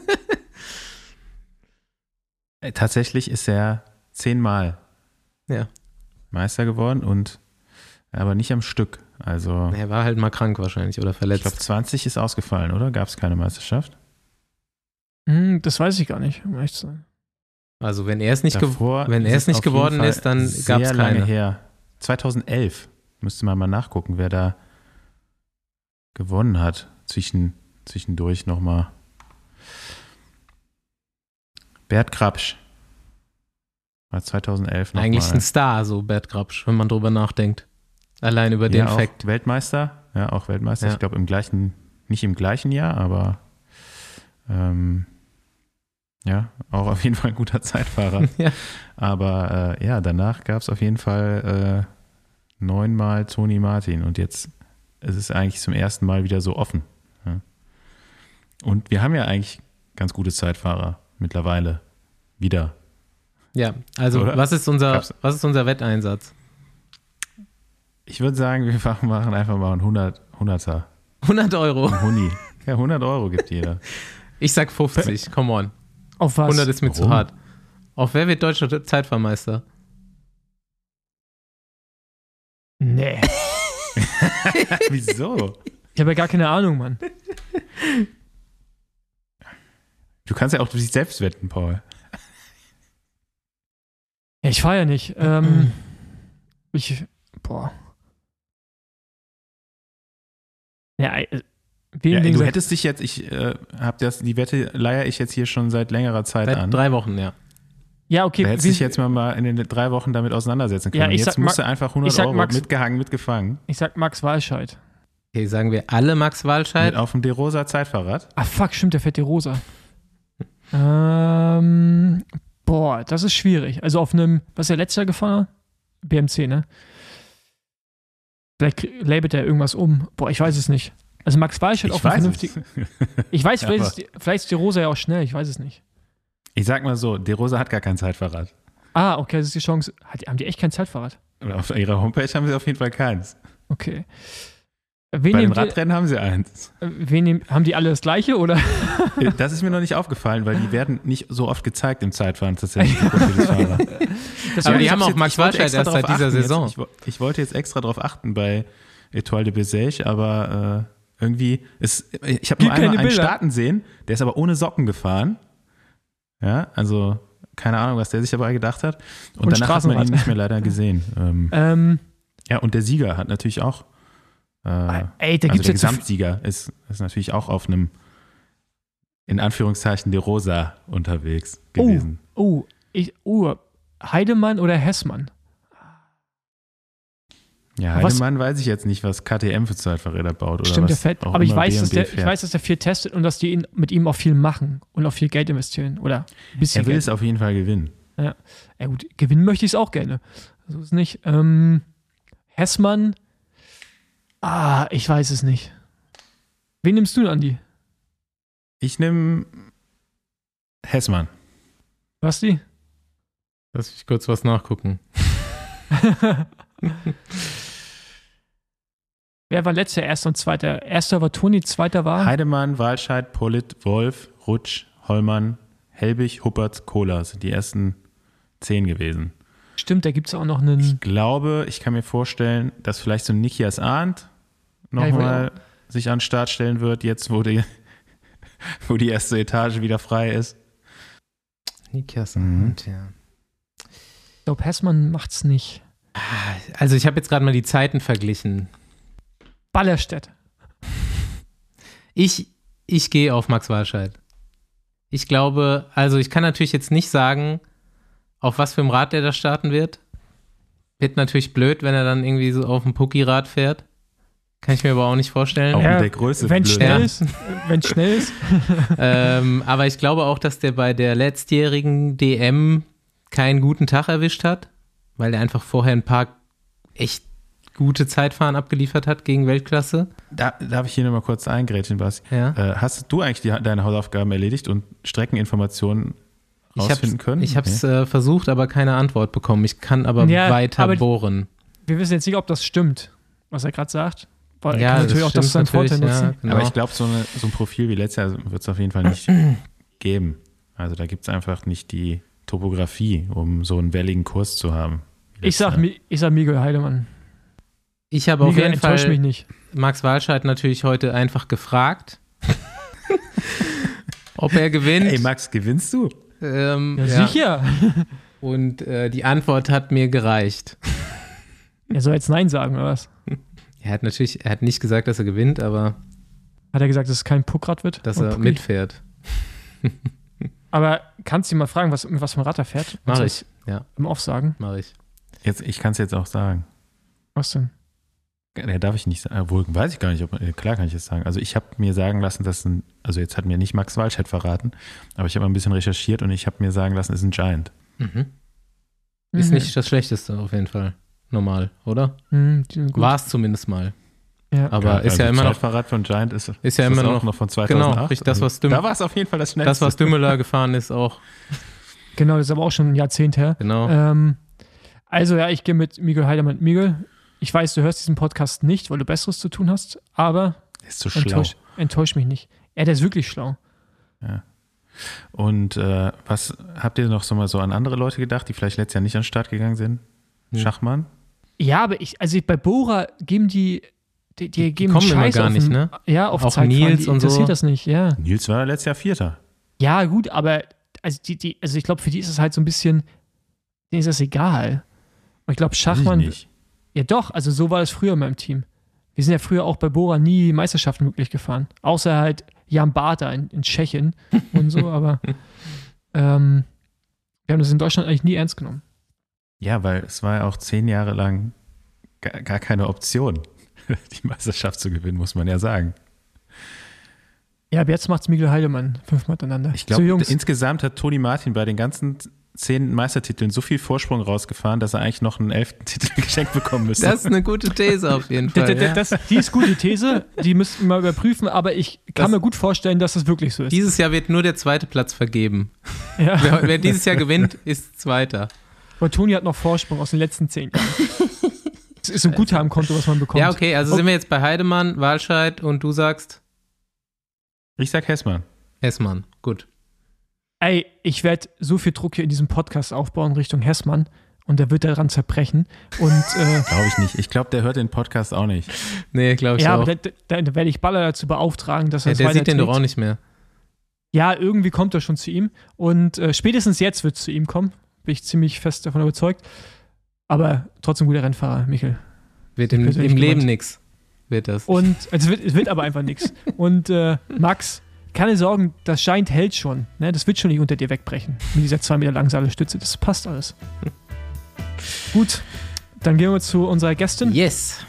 S3: Äh, Tatsächlich ist er zehnmal
S1: Ja.
S3: Meister geworden und aber nicht am Stück. Also
S1: Er war halt mal krank wahrscheinlich oder
S3: ich
S1: verletzt.
S3: glaube 20 ist ausgefallen, oder? Gab es keine Meisterschaft?
S2: Hm, das weiß ich gar nicht, um ehrlich zu sein.
S1: also wenn er es nicht,
S3: Davor
S1: wenn er es
S3: ist
S1: nicht geworden
S3: Fall
S1: ist, dann gab's
S3: lange
S1: keine.
S3: her. 2011 müsste man mal nachgucken, wer da gewonnen hat. Zwischen, zwischendurch nochmal. Bert Krapsch. War 2011 noch
S1: Eigentlich
S3: mal.
S1: ein Star, so Bert Grabsch, wenn man drüber nachdenkt. Allein über den
S3: ja, auch
S1: Fakt.
S3: Weltmeister. Ja, auch Weltmeister.
S1: Ja.
S3: Ich glaube im gleichen, nicht im gleichen Jahr, aber ähm, ja, auch auf jeden Fall ein guter Zeitfahrer. <laughs>
S1: Ja.
S3: Aber äh, ja, danach gab es auf jeden Fall äh, neunmal Toni Martin und jetzt ist es eigentlich zum ersten Mal wieder so offen. Ja. Und wir haben ja eigentlich ganz gute Zeitfahrer mittlerweile wieder.
S1: Ja, also
S3: Oder?
S1: was ist unser,
S3: Gab's-
S1: was ist unser Wetteinsatz?
S3: Ich würde sagen, wir machen einfach mal einen 100, 100er.
S1: 100 Euro.
S3: Ein Huni. <laughs> Ja, 100 Euro gibt jeder.
S1: Ich sag 50, come on.
S2: Auf was?
S1: 100 ist mir zu
S3: Warum?
S1: hart. Auf wer wird deutscher Zeitfahrmeister?
S2: Nee. <laughs>
S3: Wieso?
S2: Ich habe ja gar keine Ahnung, Mann.
S3: Du kannst ja auch durch dich selbst wetten, Paul.
S2: Ja, ich fahre ja nicht. Ähm, ich, boah. Ja,
S3: Ja, du hättest dich jetzt, ich äh, habe das, die Wette leier ich jetzt hier schon seit längerer Zeit
S1: Seit
S3: an.
S1: drei Wochen, ja.
S2: ja, okay.
S3: Du hättest dich jetzt mal, mal in den drei Wochen damit auseinandersetzen können.
S2: Ja, ich
S3: jetzt
S2: sag
S3: musst du einfach 100
S2: ich sag
S3: Euro
S2: Max-
S3: mitgehangen, mitgefangen.
S2: ich sag Max Walscheid.
S1: Okay, sagen wir alle Max Walscheid.
S3: Mit auf dem Derosa Zeitfahrrad.
S2: Ah, fuck, stimmt, der fährt die Rosa. ähm, boah, das ist schwierig. Also auf einem, was ist der letzte Jahr gefahren? BMC, ne? Vielleicht labelt er irgendwas um. Boah, ich weiß es nicht. Also Max Walsch hat
S3: Ich
S2: auch einen vernünftigen. <laughs> Ich weiß, vielleicht ist, die, vielleicht ist die Rosa ja auch schnell, ich weiß es nicht.
S3: Ich sag mal so, De Rosa hat gar kein Zeitfahrrad.
S2: Ah, okay, das ist die Chance. Hat, haben die echt kein Zeitfahrrad?
S3: Oder Auf ihrer Homepage haben sie auf jeden Fall keins.
S2: Okay. Wen,
S3: Bei den Radrennen haben sie eins.
S2: äh, wen nehm, haben die alle das gleiche oder?
S3: Das ist mir noch nicht aufgefallen, weil die werden nicht so oft gezeigt im Zeitfahren tatsächlich. die.
S2: Das <laughs>
S1: Aber die
S3: Ich
S1: haben auch
S3: jetzt-
S1: Max
S3: ich wollte
S1: Walscheid
S3: extra
S1: erst seit dieser
S3: achten jetzt.
S1: Saison.
S3: Ich, wo- ich wollte jetzt extra darauf achten bei Etoile de Bessèges, aber äh, irgendwie ist, ich habe nur einmal einen
S2: Bilder.
S3: starten sehen, der ist aber ohne Socken gefahren. Ja, also keine Ahnung, was der sich dabei gedacht hat. Und,
S2: Und
S3: danach hat man ihn nicht mehr leider gesehen. <laughs> Ähm,
S2: ähm,
S3: ja, und der Sieger hat natürlich auch, äh,
S2: ey, da
S3: also der
S2: so
S3: Gesamtsieger ist, ist natürlich auch auf einem, in Anführungszeichen, De Rosa unterwegs
S2: Oh.
S3: gewesen.
S2: Oh, ich, oh, Heidemann oder Hessmann?
S3: Ja,
S2: Was-
S3: Heidemann weiß ich jetzt nicht, was KTM für Zeitfahrräder baut oder
S2: Stimmt, der
S3: was
S2: fährt.
S3: auch
S2: Aber ich weiß, dass der, ich
S3: fährt.
S2: weiß, dass der viel testet und dass die ihn, mit ihm auch viel machen und auch viel Geld investieren. Oder ein bisschen
S3: er will
S2: Geld.
S3: es auf jeden Fall gewinnen.
S2: Ja gut, gewinnen möchte ich es auch gerne. So ist es nicht. Ähm, Hessmann. Ah, ich weiß es nicht. Wen nimmst du, Andi?
S3: Ich nehme Hessmann.
S2: Basti?
S1: Lass mich kurz was nachgucken. <laughs>
S2: Wer war letzter, erster und zweiter? Erster war Toni, zweiter war.
S3: Heidemann, Walscheid, Polit, Wolf, Rutsch, Hollmann, Helbig, Huppert, Kohler sind die ersten zehn gewesen.
S2: Stimmt, da gibt es auch noch einen.
S3: Ich glaube, ich kann mir vorstellen, dass vielleicht so ein Nikias Arndt
S2: Ja,
S3: nochmal sich an den Start stellen wird, jetzt wo die, <laughs> wo die erste Etage wieder frei ist.
S1: Nikias
S3: Mhm.
S1: Arndt, ja.
S2: Ich glaube, Hessmann macht's nicht.
S1: Also ich habe jetzt gerade mal die Zeiten verglichen.
S2: Ballerstedt.
S1: Ich, ich gehe auf Max Walscheid. Ich glaube, also ich kann natürlich jetzt nicht sagen, auf was für einem Rad der da starten wird. Wird natürlich blöd, wenn er dann irgendwie so auf dem Pucki-Rad fährt. Kann ich mir aber auch nicht vorstellen.
S3: Auch
S2: Ja,
S3: mit der Größe.
S2: Wenn
S3: blöd.
S2: schnell
S1: Ja.
S2: ist, wenn schnell ist. <laughs> <laughs>
S1: ähm, aber ich glaube auch, dass der bei der letztjährigen DM keinen guten Tag erwischt hat, weil er einfach vorher ein paar echt gute Zeitfahren abgeliefert hat gegen Weltklasse.
S3: Da, darf ich hier nochmal kurz eingrätschen, Basti?
S1: Ja.
S3: Äh, hast du eigentlich die, deine Hausaufgaben erledigt und Streckeninformationen
S1: Ich
S3: rausfinden
S1: hab's,
S3: können?
S1: ich habe es äh, versucht, aber keine Antwort bekommen. Ich kann aber
S2: Ja,
S1: weiter
S2: aber-
S1: bohren.
S2: Wir wissen jetzt nicht, ob das stimmt, was er gerade sagt. Weil er
S1: Ja,
S2: kann natürlich auch das
S1: stimmt
S2: Vorteil nutzen.
S1: ja, genau.
S3: Aber ich glaube, so, so ein Profil wie letztes Jahr wird es auf jeden Fall nicht <clears throat> geben. Also da gibt es einfach nicht die Topografie, um so einen welligen Kurs zu haben.
S2: Ich sag, ich sag Miguel Heidemann.
S1: Ich habe auf jeden
S2: enttäuscht mich
S1: Fall
S2: nicht.
S1: Max Walscheid natürlich heute einfach gefragt, <laughs> ob er gewinnt.
S3: Jahr. Ey, Max, gewinnst du?
S1: ähm,
S2: Ja,
S1: ja.
S2: sicher. <laughs>
S1: Und äh, die Antwort hat mir gereicht. <laughs>
S2: Er soll jetzt Nein sagen, oder was?
S1: Er hat natürlich, er hat nicht gesagt, dass er gewinnt, aber
S2: Hat er gesagt, dass es kein Puckrad wird?
S1: dass er
S2: Pucki?
S1: mitfährt.
S2: Aber kannst du ihn mal fragen, was, mit was für ein Rad er fährt?
S1: Mach ich. Ja,
S2: Im Off sagen.
S1: mache ich.
S3: Jetzt, ich kann es jetzt auch sagen.
S2: Was denn?
S3: Ja, darf ich nicht sagen. Obwohl, weiß ich gar nicht. Ob, äh, klar kann ich es sagen. Also ich habe mir sagen lassen, dass ein, also jetzt hat mir nicht Max Walscheid verraten, aber ich habe mal ein bisschen recherchiert und ich habe mir sagen lassen, es ist ein Giant.
S1: Mhm. Ist
S2: Mhm.
S1: nicht das Schlechteste auf jeden Fall. Normal, oder?
S2: Mhm.
S1: War es zumindest mal.
S2: Ja.
S1: Aber ist ja immer noch
S3: Zeitfahrrad von Giant ist,
S1: Ist ja
S3: das
S1: immer
S3: auch
S1: noch-
S3: von 2008.
S1: genau, richtig, das, was Düm-
S3: Da war es auf jeden Fall das schnellste.
S1: das, was Dümmeler gefahren ist, auch.
S2: Genau, das ist aber auch schon ein Jahrzehnt her.
S1: Genau.
S2: Ähm, also ja, ich gehe mit Miguel Heidemann. Miguel, ich weiß, du hörst diesen Podcast nicht, weil du Besseres zu tun hast, aber
S3: ist so schlau.
S2: enttäusch, enttäusch mich nicht. Er, der ist wirklich schlau.
S3: Und äh, was habt ihr noch so mal so an andere Leute gedacht, die vielleicht letztes Jahr nicht an den Start gegangen sind?
S1: Hm.
S3: Schachmann?
S2: Ja, aber ich, also bei Bora geben die, die, die geben
S1: kommen immer
S2: Scheiß
S1: gar
S2: auf
S1: nicht, ne?
S2: Ja, auf
S1: Auch
S2: Zeitfahren,
S1: Nils
S2: die
S1: und so.
S2: interessiert das nicht, ja.
S3: Nils war letztes Jahr Vierter.
S2: Ja, gut, aber also die, die, also ich glaube, für die ist es halt so ein bisschen, denen ist das egal. Und ich glaube,
S3: ich
S2: Schachmann,
S3: nicht.
S2: Ja doch, also so war das früher in meinem Team. Wir sind ja früher auch bei Bora nie Meisterschaften wirklich gefahren. Außer halt Jan Bata in, in Tschechien <laughs> und so, aber ähm, wir haben das in Deutschland eigentlich nie ernst genommen.
S3: Ja, weil es war ja auch zehn Jahre lang gar, gar keine Option, <laughs> die Meisterschaft zu gewinnen, muss man ja sagen.
S2: Ja, aber jetzt macht's Miguel Heidemann fünfmal miteinander.
S3: Ich
S2: so,
S3: glaube,
S2: Jungs,
S3: insgesamt hat Toni Martin bei den ganzen zehn Meistertiteln so viel Vorsprung rausgefahren, dass er eigentlich noch einen elften <laughs> Titel geschenkt bekommen müsste.
S1: Das ist eine gute These auf jeden Fall.
S2: D- d-
S1: Ja.
S2: Das, die ist gut, die These, die müssten wir mal überprüfen, aber ich kann
S1: Das-
S2: mir gut vorstellen, dass das wirklich so ist.
S1: Dieses Jahr wird nur der zweite Platz vergeben.
S2: ja. <laughs>
S1: Wer, wer dieses Jahr gewinnt, ist Zweiter.
S2: Und Toni hat noch Vorsprung aus den letzten zehn Jahren. <laughs> Das ist ein Guthabenkonto, was man bekommt.
S1: Ja, okay, also sind wir jetzt bei Heidemann, Walscheid und du sagst
S3: Ich sag Hessmann.
S1: Hessmann. Gut.
S2: Ey, ich werde so viel Druck hier in diesem Podcast aufbauen Richtung Hessmann und der wird daran zerbrechen. Und <laughs> äh,
S3: Glaube ich nicht. Ich glaube, der hört den Podcast auch nicht.
S1: Nee, glaube ich
S2: ja,
S1: auch.
S2: aber da, da, da werde ich Baller dazu beauftragen, dass er
S1: Ja, der sieht den doch auch nicht mehr.
S2: Ja, irgendwie kommt er schon zu ihm. Und äh, spätestens jetzt wird es zu ihm kommen. Bin ich ziemlich fest davon überzeugt. Aber trotzdem guter Rennfahrer, Michael.
S1: Wird im, im Leben nix. Wird das.
S2: Und also es, wird, es wird aber einfach nichts. <laughs> Und äh, Max, keine Sorgen, das scheint hält schon. Ne? Das wird schon nicht unter dir wegbrechen. Mit dieser zwei Meter langen Seilstütze. Das passt alles. <laughs> Gut, dann gehen wir zu unserer Gästin.
S1: Yes.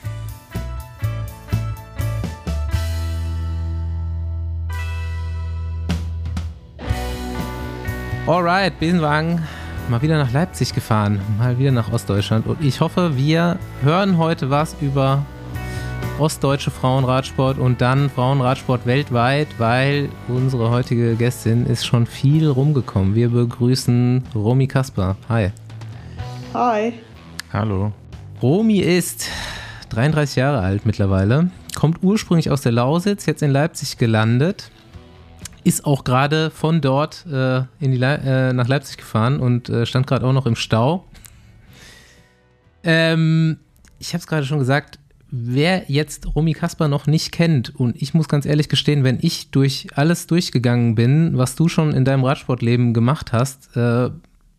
S1: Alright, Besenwagen mal wieder nach Leipzig gefahren, mal wieder nach Ostdeutschland und ich hoffe, wir hören heute was über ostdeutsche Frauenradsport und dann Frauenradsport weltweit, weil unsere heutige Gästin ist schon viel rumgekommen. Wir begrüßen Romy Kasper. Hi.
S5: Hi.
S3: Hallo.
S1: Romy ist 33 Jahre alt mittlerweile, kommt ursprünglich aus der Lausitz, jetzt in Leipzig gelandet, ist auch gerade von dort äh, in die Le äh, nach Leipzig gefahren und äh, stand gerade auch noch im Stau. Ähm, ich habe es gerade schon gesagt, wer jetzt Romy Kasper noch nicht kennt, und ich muss ganz ehrlich gestehen, wenn ich durch alles durchgegangen bin, was du schon in deinem Radsportleben gemacht hast, äh,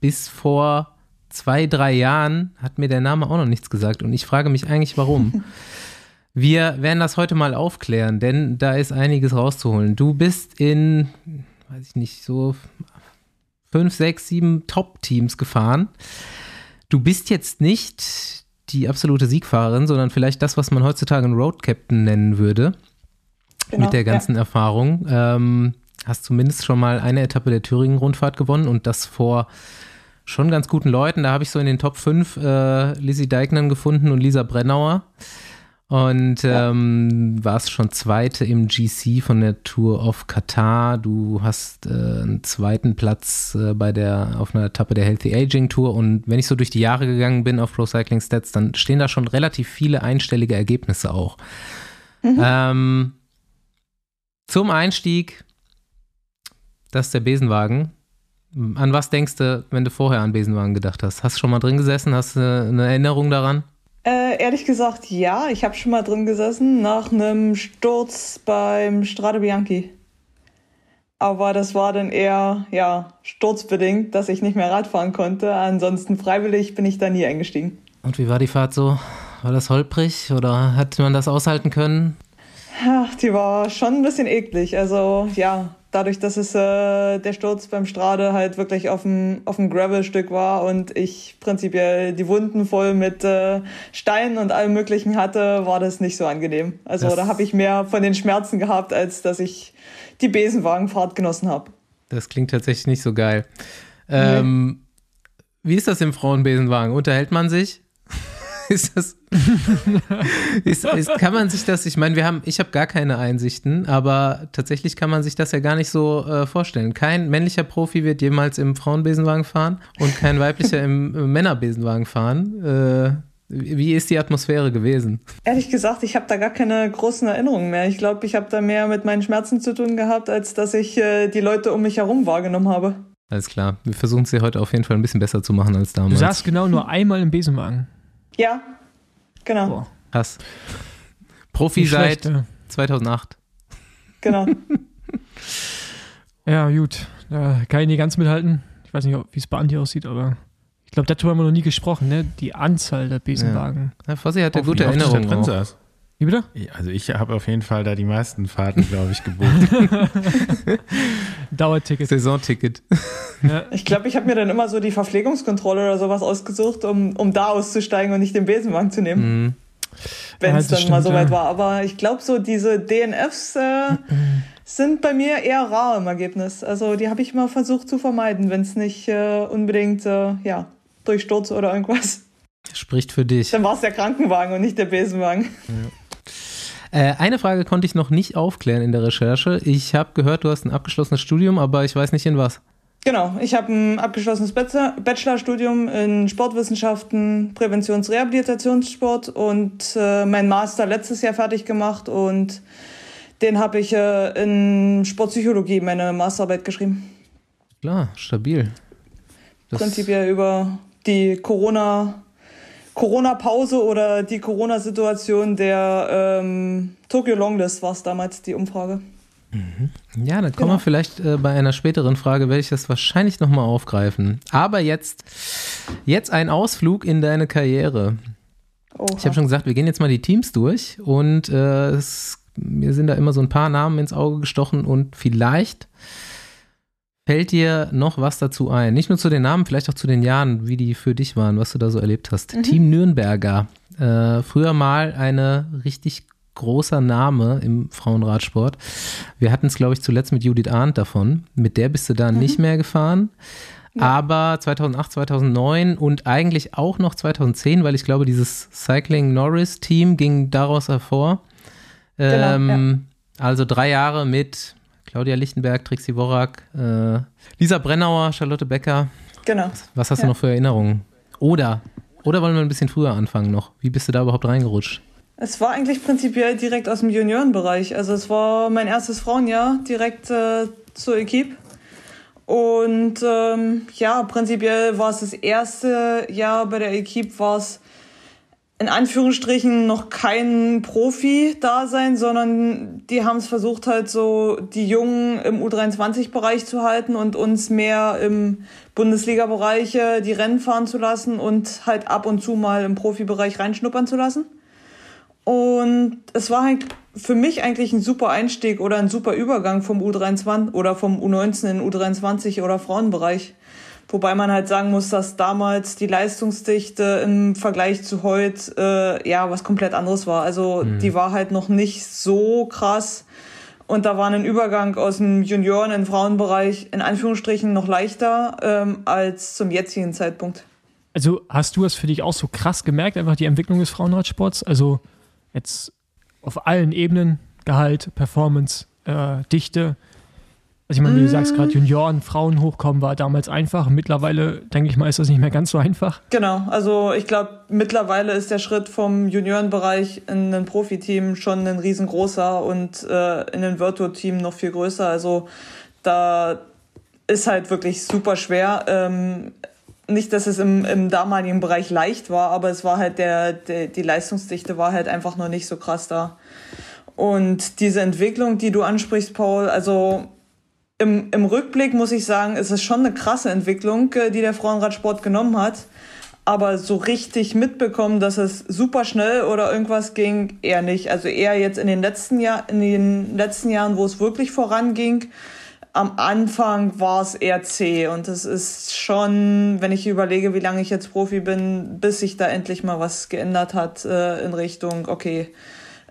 S1: bis vor zwei, drei Jahren hat mir der Name auch noch nichts gesagt und ich frage mich eigentlich, warum. <laughs> Wir werden das heute mal aufklären, denn da ist einiges rauszuholen. Du bist in, weiß ich nicht, so fünf, sechs, sieben Top-Teams gefahren. Du bist jetzt nicht die absolute Siegfahrerin, sondern vielleicht das, was man heutzutage einen Road Captain nennen würde,
S5: Genau,
S1: mit der ganzen Erfahrung. Ähm, hast zumindest schon mal eine Etappe der Thüringen-Rundfahrt gewonnen und das vor schon ganz guten Leuten. Da habe ich so in den Top 5 äh, Lizzie Deignan gefunden und Lisa Brennauer. Und ähm, warst schon Zweite im GC von der Tour of Qatar. Du hast äh, einen zweiten Platz äh, bei der, auf einer Etappe der Healthy Aging Tour. Und wenn ich so durch die Jahre gegangen bin auf Pro Cycling Stats, dann stehen da schon relativ viele einstellige Ergebnisse auch. Ähm, zum Einstieg, das ist der Besenwagen. An was denkst du, wenn du vorher an Besenwagen gedacht hast? Hast du schon mal drin gesessen? Hast du eine Erinnerung daran?
S5: Äh, ehrlich gesagt, ja. Ich habe schon mal drin gesessen nach einem Sturz beim Strade Bianchi. Aber das war dann eher, ja, sturzbedingt, dass ich nicht mehr Radfahren konnte. Ansonsten freiwillig bin ich da nie eingestiegen.
S1: Und wie war die Fahrt so? War das holprig oder hat man das aushalten können?
S5: Ach, die war schon ein bisschen eklig. Also ja, dadurch, dass es äh, der Sturz beim Strade halt wirklich auf dem, auf dem Gravelstück war und ich prinzipiell die Wunden voll mit äh, Steinen und allem Möglichen hatte, war das nicht so angenehm. Also
S1: Das-
S5: da habe ich mehr von den Schmerzen gehabt, als dass ich die Besenwagenfahrt genossen habe.
S1: Das klingt tatsächlich nicht so geil. Ähm, Wie ist das im Frauenbesenwagen? Unterhält man sich? Ist das. ist, ist, kann man sich das, ich meine, wir haben, ich habe gar keine Einsichten, aber tatsächlich kann man sich das ja gar nicht so äh, vorstellen. Kein männlicher Profi wird jemals im Frauenbesenwagen fahren und kein weiblicher im, im Männerbesenwagen fahren. Äh, wie ist die Atmosphäre gewesen?
S5: Ehrlich gesagt, ich habe da gar keine großen Erinnerungen mehr. Ich glaube, ich habe da mehr mit meinen Schmerzen zu tun gehabt, als dass ich äh, die Leute um mich herum wahrgenommen habe.
S1: Alles klar. Wir versuchen es hier heute auf jeden Fall ein bisschen besser zu machen als
S2: Du
S1: damals.
S2: saßt genau nur einmal im Besenwagen.
S5: Ja, genau,
S2: Boah,
S1: Krass. Profi seit
S2: schlecht, ja.
S1: 2008.
S5: genau. <laughs>
S2: Ja, gut. Da kann ich nicht ganz mithalten. Ich weiß nicht, wie es bei Andi aussieht, aber ich glaube, darüber haben wir noch nie gesprochen, ne? Die Anzahl der Besenwagen.
S1: Ja, Fossi hatte
S3: Auf-
S1: gute Erinnerungen.
S2: Wie bitte?
S3: Also ich habe auf jeden Fall da die meisten Fahrten, glaube ich, gebucht. <laughs>
S2: Dauerticket.
S1: Saisonticket.
S2: ja.
S5: Ich glaube, ich habe mir dann immer so die Verpflegungskontrolle oder sowas ausgesucht, um, um da auszusteigen und nicht den Besenwagen zu nehmen,
S1: Mhm.
S5: wenn
S2: Ja,
S5: es
S2: das
S5: dann mal
S2: stimmt,
S5: so weit
S2: ja.
S5: war. Aber ich glaube, so diese DNFs, äh, sind bei mir eher rar im Ergebnis. Also die habe ich mal versucht zu vermeiden, wenn es nicht äh, unbedingt äh, ja, durch Sturz oder irgendwas.
S1: Spricht für dich.
S5: Dann war es der Krankenwagen und nicht der Besenwagen.
S1: Ja. Äh, eine Frage konnte ich noch nicht aufklären in der Recherche. Ich habe gehört, du hast ein abgeschlossenes Studium, aber ich weiß nicht in was.
S5: Genau, ich habe ein abgeschlossenes Bachelorstudium in Sportwissenschaften, Präventions-Rehabilitationssport und äh, mein Master letztes Jahr fertig gemacht und den habe ich äh, in Sportpsychologie meine Masterarbeit geschrieben.
S1: Klar, stabil.
S5: Das Prinzipiell über die Corona Corona-Pause oder die Corona-Situation der ähm, Tokyo Longlist war es damals die Umfrage.
S1: Mhm. Ja, dann kommen genau. wir vielleicht äh, bei einer späteren Frage, werde ich das wahrscheinlich nochmal aufgreifen. Aber jetzt, jetzt ein Ausflug in deine Karriere. Oha. Ich habe schon gesagt, wir gehen jetzt mal die Teams durch und äh, es, mir sind da immer so ein paar Namen ins Auge gestochen und vielleicht fällt dir noch was dazu ein. Nicht nur zu den Namen, vielleicht auch zu den Jahren, wie die für dich waren, was du da so erlebt hast. Mhm. Team Nürnberger. Äh, früher mal eine richtig großer Name im Frauenradsport. Wir hatten es, glaube ich, zuletzt mit Judith Arndt davon. Mit der bist du da mhm. nicht mehr gefahren. Ja. Aber 2008, 2009 und eigentlich auch noch 2010, weil ich glaube, dieses Cycling Norris Team ging daraus hervor. Genau, ähm, ja. Also drei Jahre mit Claudia Lichtenberg, Trixie Worak, äh, Lisa Brennauer, Charlotte Becker.
S5: Genau.
S1: Was hast ja. du noch für Erinnerungen? Oder, oder wollen wir ein bisschen früher anfangen noch? Wie bist du da überhaupt reingerutscht?
S5: Es war eigentlich prinzipiell direkt aus dem Juniorenbereich. Also es war mein erstes Frauenjahr direkt äh, zur Equipe. Und ähm, ja, prinzipiell war es das erste Jahr bei der Equipe, war es in Anführungsstrichen noch kein Profi-Dasein, sondern die haben es versucht, halt so die Jungen im U23-Bereich zu halten und uns mehr im Bundesliga-Bereich die Rennen fahren zu lassen und halt ab und zu mal im Profibereich reinschnuppern zu lassen. Und es war halt für mich eigentlich ein super Einstieg oder ein super Übergang vom U23 oder vom U19 in U23 oder Frauenbereich. Wobei man halt sagen muss, dass damals die Leistungsdichte im Vergleich zu heute äh, ja was komplett anderes war. Also mhm. die war halt noch nicht so krass. Und da war ein Übergang aus dem Junioren- in Frauenbereich in Anführungsstrichen noch leichter ähm, als zum jetzigen Zeitpunkt.
S2: Also hast du das für dich auch so krass gemerkt, einfach die Entwicklung des Frauenradsports? Also jetzt auf allen Ebenen, Gehalt, Performance, äh, Dichte. Also ich meine, wie du sagst gerade, mm. Junioren, Frauen hochkommen war damals einfach. Mittlerweile, denke ich mal, ist das nicht mehr ganz so einfach.
S5: Genau, also ich glaube, mittlerweile ist der Schritt vom Juniorenbereich in ein Profiteam schon ein riesengroßer und äh, in ein Virtual-Team noch viel größer. Also da ist halt wirklich super schwer. Ähm, nicht, dass es im, im damaligen Bereich leicht war, aber es war halt der, der, die Leistungsdichte war halt einfach noch nicht so krass da. Und diese Entwicklung, die du ansprichst, Paul, also im, im Rückblick muss ich sagen, ist es schon eine krasse Entwicklung, äh, die der Frauenradsport genommen hat. Aber so richtig mitbekommen, dass es super schnell oder irgendwas ging, eher nicht. Also eher jetzt in den letzten Jahr, in den letzten Jahren, wo es wirklich voranging, am Anfang war es eher zäh und es ist schon, wenn ich überlege, wie lange ich jetzt Profi bin, bis sich da endlich mal was geändert hat äh, in Richtung, okay,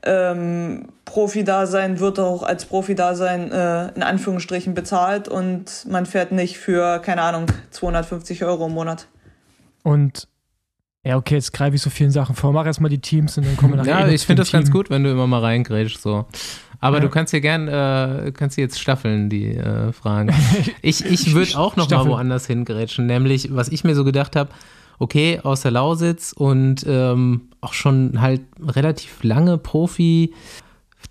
S5: ähm, Profi-Dasein wird auch als Profi-Dasein äh, in Anführungsstrichen bezahlt und man fährt nicht für, keine Ahnung, 250 Euro im Monat.
S2: Und ja, okay, jetzt greife ich so vielen Sachen vor. Mach erstmal die Teams und dann kommen wir nachher.
S1: Ja, ich finde das Team. ganz gut, wenn du immer mal reingrätschst. So. Aber ja. du kannst hier gern, äh, kannst hier jetzt staffeln, die äh, Fragen. <laughs> Ich, ich würde auch noch Staffeln. mal woanders hingrätschen, nämlich, was ich mir so gedacht habe, okay, aus der Lausitz und ähm, auch schon halt relativ lange Profi,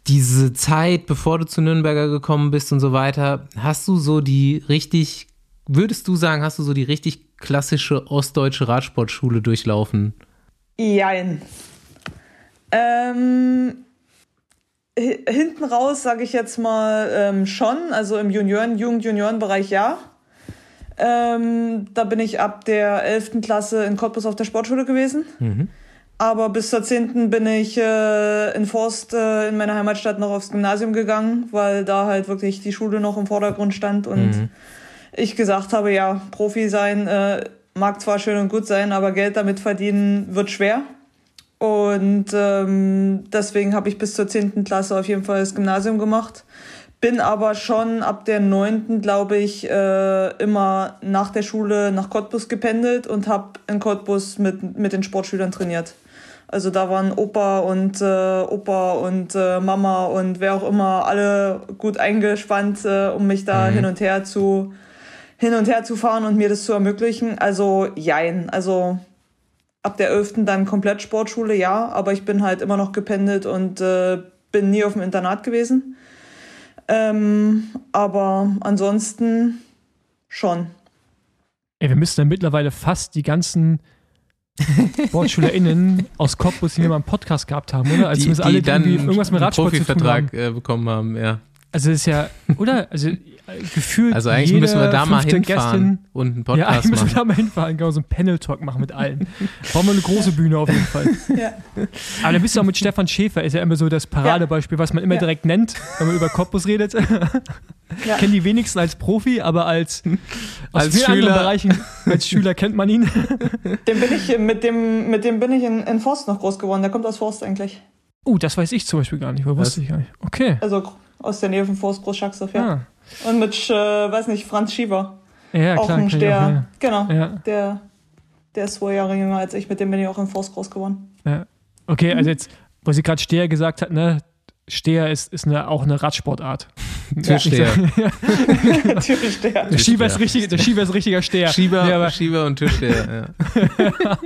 S1: diese Zeit, bevor du zu Nürnberger gekommen bist und so weiter, hast du so die richtig, würdest du sagen, hast du so die richtig klassische ostdeutsche Radsportschule durchlaufen?
S5: Jein. Ähm, hinten raus sage ich jetzt mal ähm, schon, also im Junioren, Jugend-Junioren-Bereich ja. Ähm, da bin ich ab der 11. Klasse in Cottbus auf der Sportschule gewesen. Mhm. Aber bis zur 10. bin ich äh, in Forst äh, in meiner Heimatstadt noch aufs Gymnasium gegangen, weil da halt wirklich die Schule noch im Vordergrund stand und mhm. ich gesagt habe, ja, Profi sein äh, mag zwar schön und gut sein, aber Geld damit verdienen wird schwer. Und ähm, deswegen habe ich bis zur 10. Klasse auf jeden Fall das Gymnasium gemacht. Bin aber schon ab der neunten, glaube ich, äh, immer nach der Schule nach Cottbus gependelt und habe in Cottbus mit, mit den Sportschülern trainiert. Also da waren Opa und äh, Opa und äh, Mama und wer auch immer alle gut eingespannt, äh, um mich da mhm. hin und her zu hin und her zu fahren und mir das zu ermöglichen. Also jein. Also ab der 11. dann komplett Sportschule, ja, aber ich bin halt immer noch gependelt und äh, bin nie auf dem Internat gewesen. Ähm, aber ansonsten schon.
S2: Ey, wir müssen ja mittlerweile fast die ganzen <laughs> SportschülerInnen aus Cottbus, die wir mal einen Podcast gehabt haben, oder?
S1: Also die, die alle, die dann irgendwas mit Radsport tun haben. Äh, bekommen haben, ja.
S2: Also es ist ja, oder? Also gefühlt.
S1: Also eigentlich müssen wir da mal hinfahren Gästin, und einen Podcast ja, eigentlich
S2: müssen wir da mal hinfahren, genau, so einen Panel-Talk machen mit allen. Brauchen wir eine große Bühne auf jeden Fall. <laughs> ja. Aber dann bist du auch mit Stefan Schäfer, ist ja immer so das Paradebeispiel, was man immer ja. direkt nennt, wenn man über Cottbus redet. <laughs> Ja. Kennen die wenigsten als Profi, aber als, aus als vielen Schüler. Bereichen, als Schüler kennt man ihn. <laughs>
S5: Dem bin ich, mit, dem, mit dem bin ich in, in Forst noch groß geworden. Der kommt aus Forst eigentlich.
S2: Oh, uh, das weiß ich zum Beispiel gar nicht. Wo wusste ich gar nicht. Okay.
S5: Also aus der Nähe von Forst Großschacksdorf, ja. Ah. Und mit, äh, weiß nicht, Franz Schieber.
S2: Ja,
S5: auch
S2: klar.
S5: Ein Steher. Auch, ja. Genau. Ja. Der, der ist zwei Jahre jünger als ich. Mit dem bin ich auch in Forst groß geworden.
S2: Ja. Okay, also jetzt, wo sie gerade Steher gesagt hat, ne, Steher ist, ist eine, auch eine Radsportart. <laughs>
S1: Türsteher. <laughs>
S2: Türsteher. Der Schieber ist, richtig, der Schieber ist richtiger Steher.
S1: Schieber, nee, Schieber und Türsteher, <laughs>
S2: ja.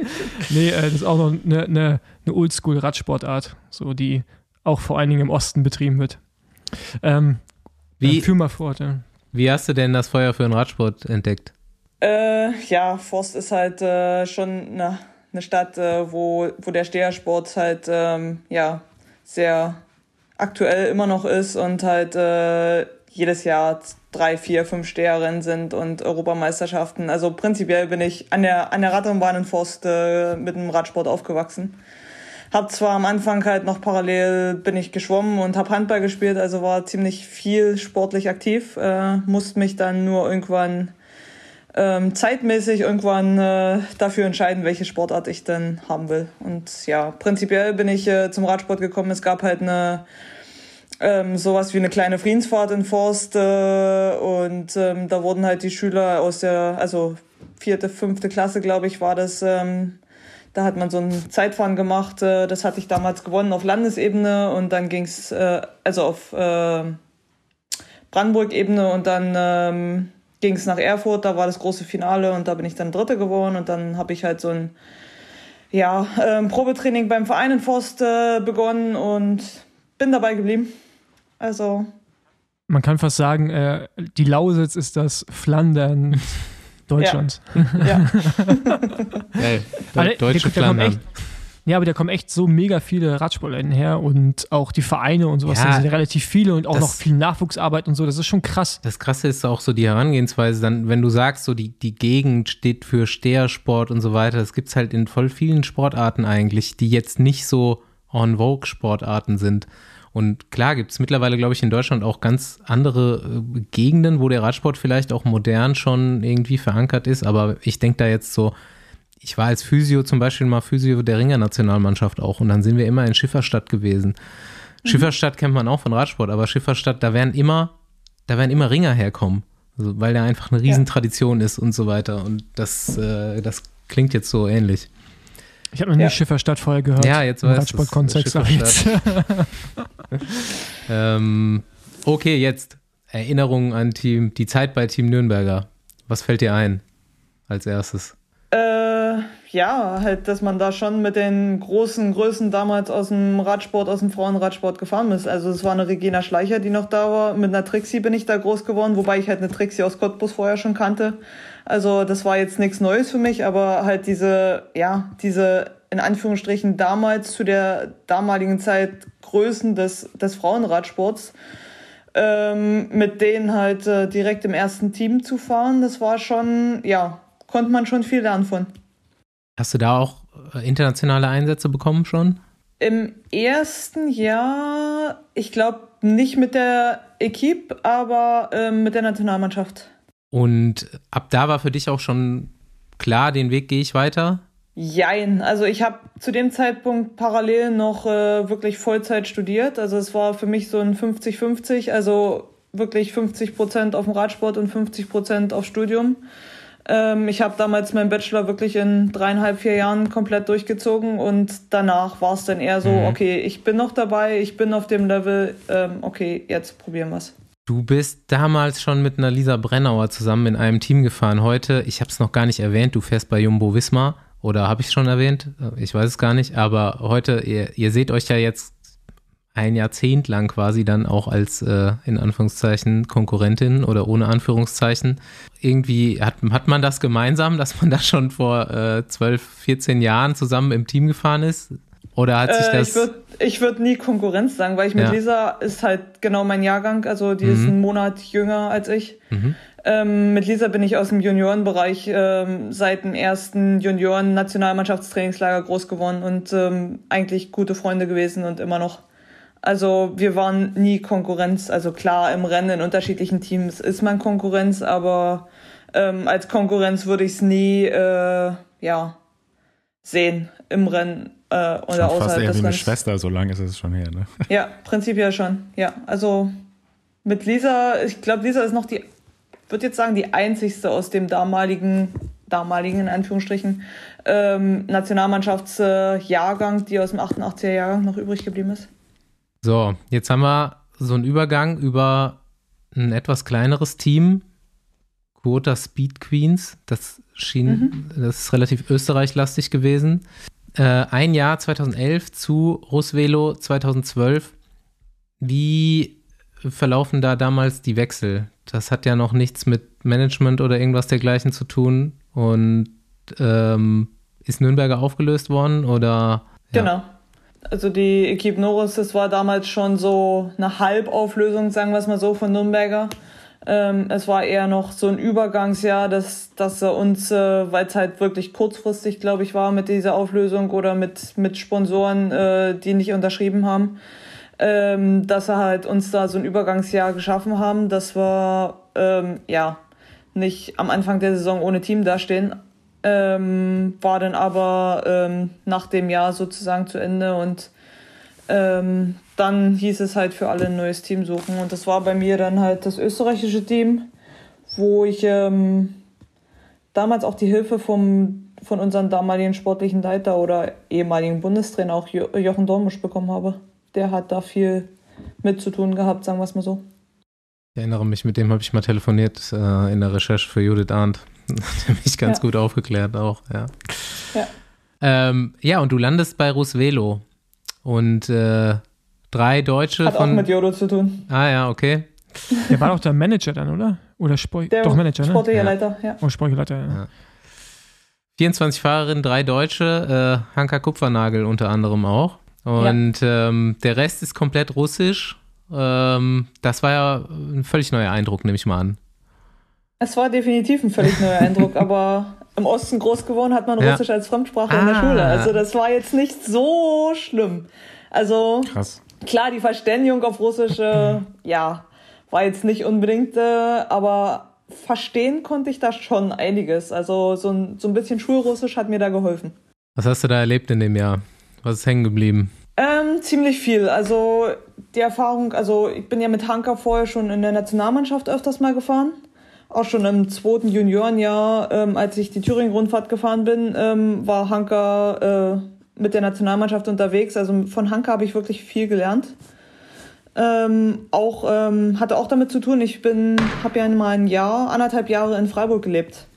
S2: nee, äh, das ist auch noch eine, eine, eine Oldschool-Radsportart, so die auch vor allen Dingen im Osten betrieben wird. Ähm,
S1: wie,
S2: führ mal fort, ja.
S1: Wie hast du denn das Feuer für den Radsport entdeckt?
S5: Äh, ja, Forst ist halt äh, schon eine, eine Stadt, äh, wo, wo der Stehersport halt ähm, ja, sehr aktuell immer noch ist und halt äh, jedes Jahr drei, vier, fünf Steherrennen sind und Europameisterschaften. Also prinzipiell bin ich an der, an der Radrennbahn in Forst äh, mit dem Radsport aufgewachsen. Hab zwar am Anfang halt noch parallel bin ich geschwommen und hab Handball gespielt, also war ziemlich viel sportlich aktiv, äh, musste mich dann nur irgendwann ähm, zeitmäßig irgendwann äh, dafür entscheiden, welche Sportart ich denn haben will. Und ja, prinzipiell bin ich äh, zum Radsport gekommen. Es gab halt eine ähm, sowas wie eine kleine Friedensfahrt in Forst äh, und ähm, da wurden halt die Schüler aus der, also vierte, fünfte Klasse, glaube ich, war das. Ähm, da hat man so ein Zeitfahren gemacht. Äh, das hatte ich damals gewonnen auf Landesebene und dann ging's äh, also auf äh, Brandenburg-Ebene und dann ähm, ging es nach Erfurt, da war das große Finale und da bin ich dann Dritte geworden und dann habe ich halt so ein ja, ähm, Probetraining beim Verein in Forst äh, begonnen und bin dabei geblieben. Also.
S2: Man kann fast sagen, äh, die Lausitz ist das Flandern <laughs> Deutschlands.
S5: Ja. ja. <laughs>
S1: hey, deutsche Flandern.
S2: Ja, aber da kommen echt so mega viele Radsportleuten her und auch die Vereine und sowas. Ja, da sind relativ viele und auch noch viel Nachwuchsarbeit und so. Das ist schon krass.
S1: Das Krasse ist auch so die Herangehensweise, dann, wenn du sagst, so die, die Gegend steht für Stehersport und so weiter. Das gibt es halt in voll vielen Sportarten eigentlich, die jetzt nicht so en vogue Sportarten sind. Und klar gibt es mittlerweile, glaube ich, in Deutschland auch ganz andere äh, Gegenden, wo der Radsport vielleicht auch modern schon irgendwie verankert ist. Aber ich denke da jetzt so ich war als Physio zum Beispiel mal Physio der Ringer-Nationalmannschaft auch und dann sind wir immer in Schifferstadt gewesen. Mhm. Schifferstadt kennt man auch von Radsport, aber Schifferstadt, da werden immer, da werden immer Ringer herkommen, also, weil da einfach eine Riesentradition ja. ist und so weiter und das, äh, das klingt jetzt so ähnlich.
S2: Ich habe noch nie ja. Schifferstadt vorher gehört.
S1: Ja, jetzt weiß
S2: Radsport-Kontext. <laughs> <laughs>
S1: ähm, okay, jetzt Erinnerungen an Team, die Zeit bei Team Nürnberger. Was fällt dir ein als erstes?
S5: Äh, ja, halt, dass man da schon mit den großen Größen damals aus dem Radsport, aus dem Frauenradsport gefahren ist. Also es war eine Regina Schleicher, die noch da war. Mit einer Trixie bin ich da groß geworden, wobei ich halt eine Trixie aus Cottbus vorher schon kannte. Also das war jetzt nichts Neues für mich, aber halt diese, ja, diese in Anführungsstrichen damals zu der damaligen Zeit Größen des, des Frauenradsports, ähm, mit denen halt äh, direkt im ersten Team zu fahren, das war schon, ja, konnte man schon viel lernen von.
S1: Hast du da auch äh, internationale Einsätze bekommen schon?
S5: Im ersten Jahr, ich glaube nicht mit der Equipe, aber äh, mit der Nationalmannschaft.
S1: Und ab da war für dich auch schon klar, den Weg gehe ich weiter?
S5: Jein, also ich habe zu dem Zeitpunkt parallel noch äh, wirklich Vollzeit studiert. Also es war für mich so ein 50-50. Also wirklich 50 Prozent auf dem Radsport und 50 Prozent auf Studium. Ähm, ich habe damals meinen Bachelor wirklich in dreieinhalb, vier Jahren komplett durchgezogen und danach war es dann eher so, mhm. okay, ich bin noch dabei, ich bin auf dem Level, ähm, okay, jetzt probieren wir es.
S1: Du bist damals schon mit einer Lisa Brennauer zusammen in einem Team gefahren. Heute, ich habe es noch gar nicht erwähnt, du fährst bei Jumbo Wismar oder habe ich schon erwähnt? Ich weiß es gar nicht, aber heute, ihr, ihr seht euch ja jetzt ein Jahrzehnt lang quasi dann auch als äh, in Anführungszeichen Konkurrentin oder ohne Anführungszeichen. Irgendwie hat, hat man das gemeinsam, dass man da schon vor äh, 12, 14 Jahren zusammen im Team gefahren ist? Oder hat sich
S5: äh,
S1: das.
S5: Ich würde nie Konkurrenz sagen, weil ich mit ja. Lisa ist halt genau mein Jahrgang, also die mhm. ist einen Monat jünger als ich. Mhm. Ähm, mit Lisa bin ich aus dem Juniorenbereich ähm, seit dem ersten Junioren-Nationalmannschaftstrainingslager groß geworden und ähm, eigentlich gute Freunde gewesen und immer noch. Also wir waren nie Konkurrenz. Also klar, im Rennen in unterschiedlichen Teams ist man Konkurrenz, aber ähm, als Konkurrenz würde ich es nie äh, ja, sehen im Rennen äh, oder
S3: schon außerhalb fast eher des wie eine Schwester, so lange ist es schon her, ne? <laughs>
S5: Ja, prinzipiell schon. Ja, also mit Lisa, ich glaube, Lisa ist noch die, würde jetzt sagen, die einzigste aus dem damaligen, damaligen in Anführungsstrichen, ähm, Nationalmannschaftsjahrgang, die aus dem 88er Jahrgang noch übrig geblieben ist.
S1: So, jetzt haben wir so einen Übergang über ein etwas kleineres Team, Quota Speed Queens. Das schien, mhm. das ist relativ österreichlastig gewesen. Äh, ein Jahr 2011 zu Rusvelo 2012. Wie verlaufen da damals die Wechsel? Das hat ja noch nichts mit Management oder irgendwas dergleichen zu tun. Und ähm, ist Nürnberger aufgelöst worden oder?
S5: Ja. Genau. Also die Equipe Norris, das war damals schon so eine Halbauflösung, sagen wir es mal so, von Nürnberger. Ähm, es war eher noch so ein Übergangsjahr, dass, dass er uns, äh, weil es halt wirklich kurzfristig, glaube ich, war mit dieser Auflösung oder mit, mit Sponsoren, äh, die nicht unterschrieben haben, ähm, dass er halt uns da so ein Übergangsjahr geschaffen haben, dass wir ähm, ja nicht am Anfang der Saison ohne Team dastehen, ähm, war dann aber ähm, nach dem Jahr sozusagen zu Ende und ähm, dann hieß es halt für alle ein neues Team suchen und das war bei mir dann halt das österreichische Team, wo ich ähm, damals auch die Hilfe vom, von unserem damaligen sportlichen Leiter oder ehemaligen Bundestrainer, auch jo Jochen Dormusch, bekommen habe. Der hat da viel mit zu tun gehabt, sagen wir es mal so.
S1: Ich erinnere mich, mit dem habe ich mal telefoniert äh, in der Recherche für Judith Arndt. <laughs> Hat mich ganz ja. gut aufgeklärt auch, ja. Ja. Ähm, ja, und du landest bei Rusvelo. Und äh, drei Deutsche.
S5: Hat von, auch mit Jodo zu tun.
S1: Ah ja, okay.
S2: Der war doch der Manager dann, oder? Oder Sport der doch Manager, ne?
S5: Sportlicher Leiter, ja.
S2: Oh, sportlicher Leiter, ja. ja.
S1: 24 Fahrerinnen, drei Deutsche, äh, Hanka Kupfernagel unter anderem auch. Und ja. ähm, der Rest ist komplett russisch. Ähm, das war ja ein völlig neuer Eindruck, nehme ich mal an.
S5: Es war definitiv ein völlig neuer Eindruck, <laughs> aber im Osten groß geworden hat man ja. Russisch als Fremdsprache ah. in der Schule. Ah. Also das war jetzt nicht so schlimm. Also Krass. Klar, die Verständigung auf Russisch, äh, <laughs> ja, war jetzt nicht unbedingt, äh, aber verstehen konnte ich da schon einiges. Also so ein, so ein bisschen Schulrussisch hat mir da geholfen.
S1: Was hast du da erlebt in dem Jahr? Was ist hängen geblieben?
S5: Ähm, ziemlich viel. Also die Erfahrung, also ich bin ja mit Hanka vorher schon in der Nationalmannschaft öfters mal gefahren auch schon im zweiten Juniorenjahr, ähm, als ich die Thüringen-Rundfahrt gefahren bin, ähm, war Hanka äh, mit der Nationalmannschaft unterwegs. Also von Hanka habe ich wirklich viel gelernt. Ähm, auch ähm, hatte auch damit zu tun. Ich bin, habe ja mal ein Jahr, anderthalb Jahre in Freiburg gelebt,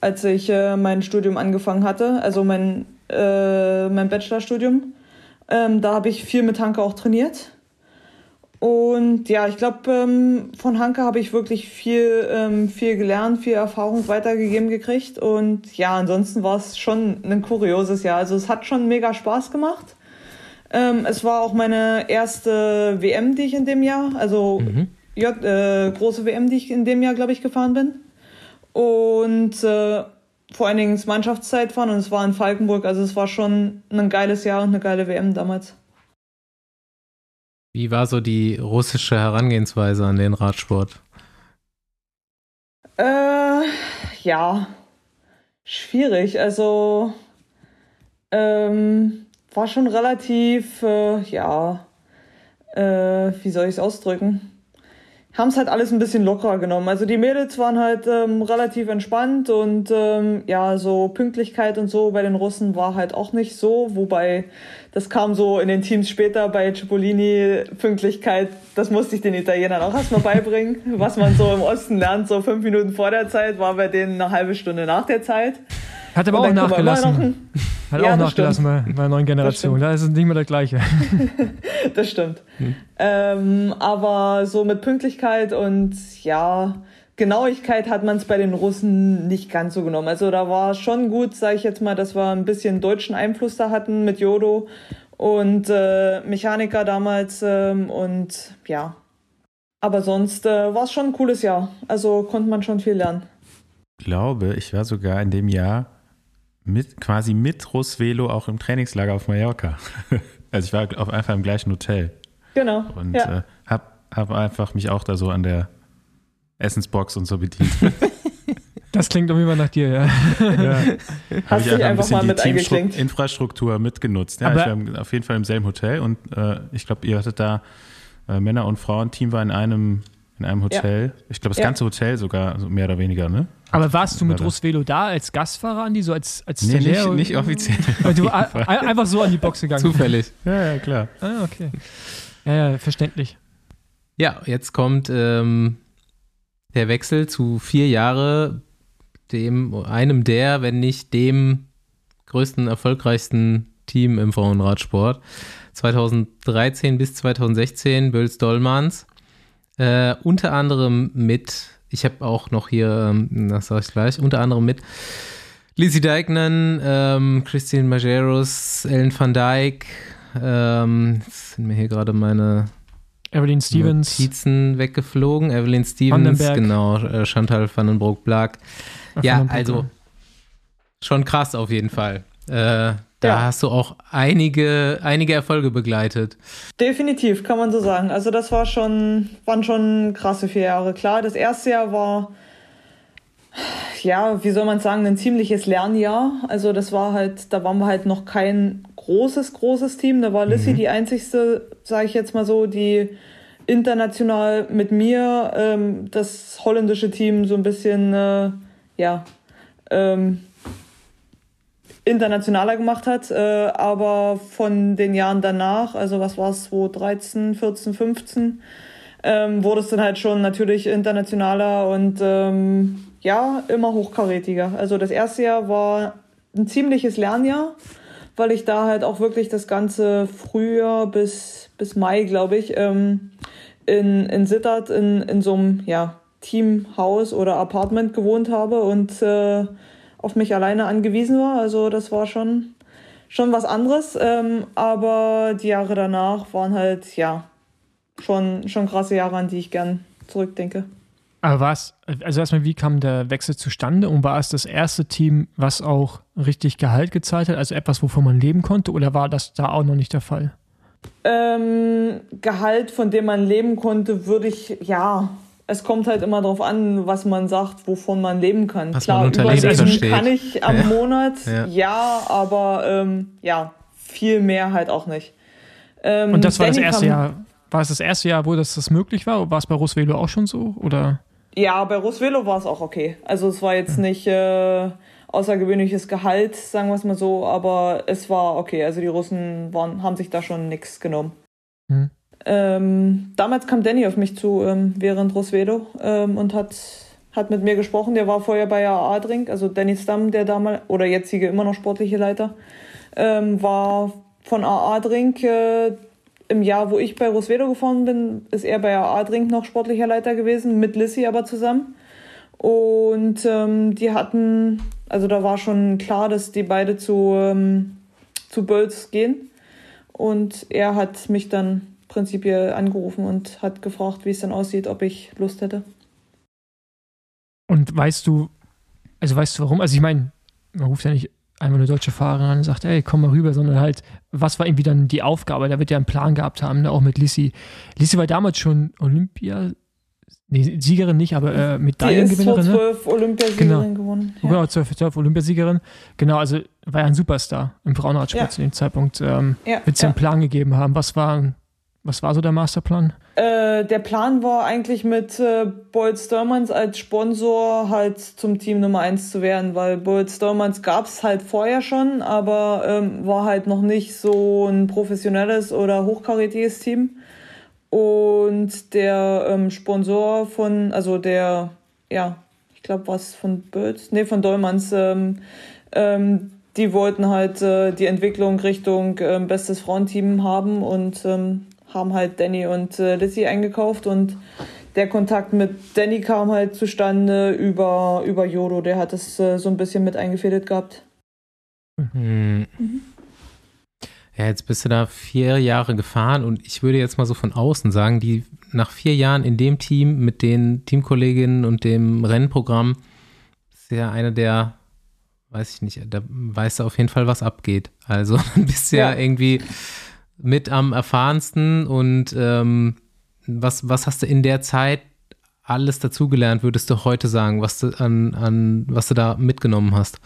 S5: als ich äh, mein Studium angefangen hatte, also mein äh, mein Bachelorstudium. Ähm, da habe ich viel mit Hanka auch trainiert. Und ja, ich glaube, ähm, von Hanke habe ich wirklich viel, ähm, viel gelernt, viel Erfahrung weitergegeben gekriegt. Und ja, ansonsten war es schon ein kurioses Jahr. Also es hat schon mega Spaß gemacht. Ähm, es war auch meine erste WM, die ich in dem Jahr, also mhm. J, äh, große WM, die ich in dem Jahr, glaube ich, gefahren bin. Und äh, vor allen Dingen ins Mannschaftszeit fahren und es war in Falkenburg. Also es war schon ein geiles Jahr und eine geile WM damals.
S1: Wie war so die russische Herangehensweise an den Radsport?
S5: Äh, ja, schwierig. Also, ähm, war schon relativ, äh, ja, äh, wie soll ich es ausdrücken? Haben es halt alles ein bisschen lockerer genommen. Also die Mädels waren halt ähm, relativ entspannt und ähm, ja, so Pünktlichkeit und so bei den Russen war halt auch nicht so, wobei das kam so in den Teams später bei Cipollini, Pünktlichkeit, das musste ich den Italienern auch erstmal beibringen. Was man so im Osten lernt, so fünf Minuten vor der Zeit, war bei denen eine halbe Stunde nach der Zeit.
S2: Hat aber auch nachgelassen. <laughs> Hat ja, auch nachgelassen bei, bei der neuen Generation. Da ist es nicht mehr das Gleiche. <laughs>
S5: das stimmt. Hm. Ähm, aber so mit Pünktlichkeit und ja, Genauigkeit hat man es bei den Russen nicht ganz so genommen. Also da war schon gut, sage ich jetzt mal, dass wir ein bisschen deutschen Einfluss da hatten mit Jodo und äh, Mechaniker damals ähm, und ja. Aber sonst äh, war es schon ein cooles Jahr. Also konnte man schon viel lernen.
S3: Ich glaube, ich war sogar in dem Jahr mit, quasi mit Rusvelo auch im Trainingslager auf Mallorca. <laughs> also ich war auf einfach im gleichen Hotel.
S5: Genau.
S3: Und ja. äh, hab, hab einfach mich auch da so an der Essensbox und so bedient. <laughs>
S2: Das klingt irgendwie mal nach dir, ja.
S5: ja. <laughs> Hast du einfach, einfach mal mit eingeklinkt?
S3: Infrastruktur mitgenutzt. Ja, Aber ich war auf jeden Fall im selben Hotel und äh, ich glaube, ihr hattet da äh, Männer- und Frauenteam war in einem in einem Hotel. Ja. Ich glaube, das ganze Hotel sogar, also mehr oder weniger, ne?
S2: Aber warst du mit Rusvelo da als Gastfahrer, Andi, so als, als
S3: nee, nicht, nicht offiziell.
S2: du einfach so an die Box gegangen.
S3: Zufällig. Ja, ja, klar.
S2: Ah, okay. Ja, ja, verständlich.
S1: Ja, jetzt kommt ähm, der Wechsel zu vier Jahre, dem, einem der, wenn nicht dem größten, erfolgreichsten Team im Frauenradsport. 2013 bis 2016 Böls Dollmans. Äh, unter anderem mit ich habe auch noch hier, ähm, das sage ich gleich, unter anderem mit Lizzie Deignan, ähm, Christine Majeros, Ellen van Dijk, ähm, jetzt sind mir hier gerade meine
S2: Evelyn Stevens.
S1: Notizen weggeflogen. Evelyn Stevens, genau, äh, Chantal van den Broek-Black. Ja, also schon krass auf jeden Fall. Äh, da ja. hast du auch einige, einige Erfolge begleitet.
S5: Definitiv, kann man so sagen. Also das war schon, waren schon krasse vier Jahre. Klar, das erste Jahr war, ja, wie soll man sagen, ein ziemliches Lernjahr. Also das war halt, da waren wir halt noch kein großes, großes Team. Da war Lissy mhm. die einzigste, sage ich jetzt mal so, die international mit mir ähm, das holländische Team so ein bisschen, äh, ja, ähm, internationaler gemacht hat. Äh, aber von den Jahren danach, also was war es, 2013, 14, 15, ähm, wurde es dann halt schon natürlich internationaler und ähm, ja, immer hochkarätiger. Also das erste Jahr war ein ziemliches Lernjahr, weil ich da halt auch wirklich das ganze Frühjahr bis, bis Mai, glaube ich, ähm, in, in Sittard in, in so einem ja, Teamhaus oder Apartment gewohnt habe und äh, auf mich alleine angewiesen war. Also das war schon, schon was anderes. Ähm, aber die Jahre danach waren halt, ja, schon, schon krasse Jahre, an die ich gern zurückdenke.
S2: Aber war es, also erstmal, wie kam der Wechsel zustande und war es das erste Team, was auch richtig Gehalt gezahlt hat, also etwas, wovon man leben konnte, oder war das da auch noch nicht der Fall?
S5: Ähm, Gehalt, von dem man leben konnte, würde ich, ja, es kommt halt immer darauf an, was man sagt, wovon man leben kann.
S1: Was Klar, man überleben
S5: versteht. kann ich am ja. Monat, ja, ja aber ähm, ja, viel mehr halt auch nicht.
S2: Ähm, Und das war Danny das erste Jahr. War es das erste Jahr, wo das, das möglich war? War es bei Rosvelo auch schon so? Oder?
S5: Ja, bei Rosvelo war es auch okay. Also es war jetzt hm. nicht äh, außergewöhnliches Gehalt, sagen wir es mal so, aber es war okay. Also die Russen waren, haben sich da schon nichts genommen. Hm. Ähm, damals kam Danny auf mich zu ähm, während Rosvedo ähm, und hat, hat mit mir gesprochen. Der war vorher bei AA Drink, also Danny Stamm, der damals, oder jetzige immer noch sportliche Leiter, ähm, war von AA Drink. Äh, Im Jahr, wo ich bei Rosvedo gefahren bin, ist er bei AA Drink noch sportlicher Leiter gewesen, mit Lissy aber zusammen. Und ähm, die hatten, also da war schon klar, dass die beide zu, ähm, zu Bölz gehen. Und er hat mich dann prinzipiell angerufen und hat gefragt, wie es dann aussieht, ob ich Lust hätte.
S2: Und weißt du, also weißt du warum? Also ich meine, man ruft ja nicht einmal eine deutsche Fahrerin an und sagt, ey, komm mal rüber, sondern halt, was war irgendwie dann die Aufgabe? Da wird ja einen Plan gehabt haben, ne? auch mit Lissy. Lissy war damals schon Olympia, nee, Siegerin nicht, aber äh, Medaillengewinnerin.
S5: Die ist 12 ne? Olympiasiegerin
S2: genau.
S5: gewonnen.
S2: Ja. Genau, 12, 12 Olympiasiegerin. Genau, also war ja ein Superstar im Frauenradsport ja. zu dem Zeitpunkt. Ähm, ja, wird es ja einen Plan gegeben haben. Was waren Was war so der Masterplan?
S5: Äh, der Plan war eigentlich mit äh, Boyd Sturmans als Sponsor halt zum Team Nummer 1 zu werden, weil Boyd Sturmans gab es halt vorher schon, aber ähm, war halt noch nicht so ein professionelles oder hochkarätiges Team. Und der ähm, Sponsor von, also der, ja, ich glaube, was von Birds, nee, von Dolmans, ähm, ähm, die wollten halt äh, die Entwicklung Richtung äh, bestes Frauenteam haben und ähm, haben halt Danny und äh, Lizzie eingekauft und der Kontakt mit Danny kam halt zustande über, über Yodo, der hat es äh, so ein bisschen mit eingefädelt gehabt.
S1: Mhm. Mhm. Ja, jetzt bist du da vier Jahre gefahren und ich würde jetzt mal so von außen sagen, die nach vier Jahren in dem Team mit den Teamkolleginnen und dem Rennprogramm ist ja einer der, weiß ich nicht, da weißt du auf jeden Fall, was abgeht. Also <laughs> du bist ja, ja irgendwie mit am erfahrensten und ähm, was, was hast du in der Zeit alles dazugelernt, würdest du heute sagen, was du an, an was du da mitgenommen hast?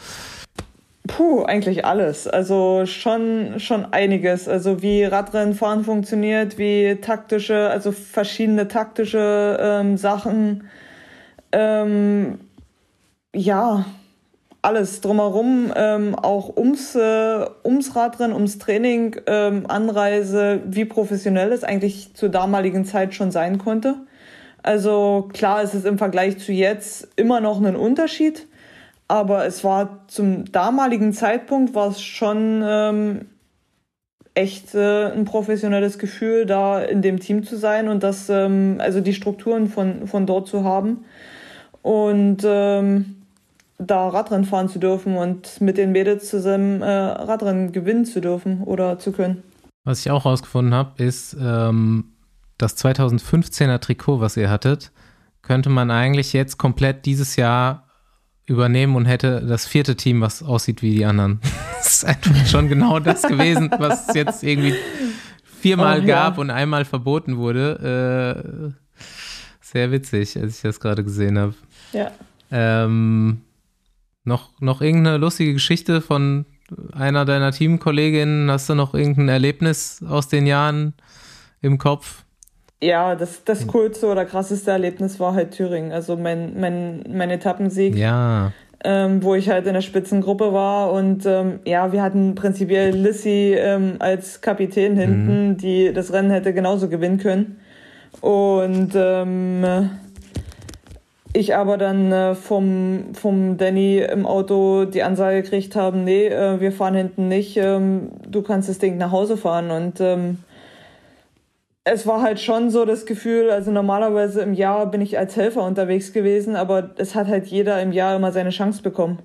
S5: Puh, eigentlich alles. Also schon, schon einiges. Also wie Radrennenfahren funktioniert, wie taktische, also verschiedene taktische ähm, Sachen. Ähm, ja, alles drumherum, ähm, auch ums, äh, ums Radrennen, ums Training, ähm, Anreise, wie professionell es eigentlich zur damaligen Zeit schon sein konnte. Also klar ist es im Vergleich zu jetzt immer noch ein Unterschied aber es war zum damaligen Zeitpunkt war es schon ähm, echt äh, ein professionelles Gefühl, da in dem Team zu sein und das, ähm, also die Strukturen von, von dort zu haben und ähm, da Radrennen fahren zu dürfen und mit den Mädels zusammen äh, Radrennen gewinnen zu dürfen oder zu können.
S1: Was ich auch rausgefunden habe, ist ähm, das 2015er Trikot, was ihr hattet, könnte man eigentlich jetzt komplett dieses Jahr übernehmen und hätte das vierte Team, was aussieht wie die anderen. <laughs> das ist einfach schon genau das <laughs> gewesen, was es jetzt irgendwie viermal oh, gab ja. und einmal verboten wurde. Äh, sehr witzig, als ich das gerade gesehen habe.
S5: Ja.
S1: Ähm, noch, noch irgendeine lustige Geschichte von einer deiner Teamkolleginnen? Hast du noch irgendein Erlebnis aus den Jahren im Kopf?
S5: Ja, das, das hm. coolste oder krasseste Erlebnis war halt Thüringen. Also mein, mein, mein Etappensieg.
S1: Ja.
S5: Ähm, wo ich halt in der Spitzengruppe war und ähm, ja, wir hatten prinzipiell Lissy ähm, als Kapitän hinten, mhm. die das Rennen hätte genauso gewinnen können. Und ähm, ich aber dann äh, vom, vom Danny im Auto die Ansage gekriegt haben, nee, äh, wir fahren hinten nicht, ähm, du kannst das Ding nach Hause fahren und ähm, es war halt schon so das Gefühl, also normalerweise im Jahr bin ich als Helfer unterwegs gewesen, aber es hat halt jeder im Jahr immer seine Chance bekommen.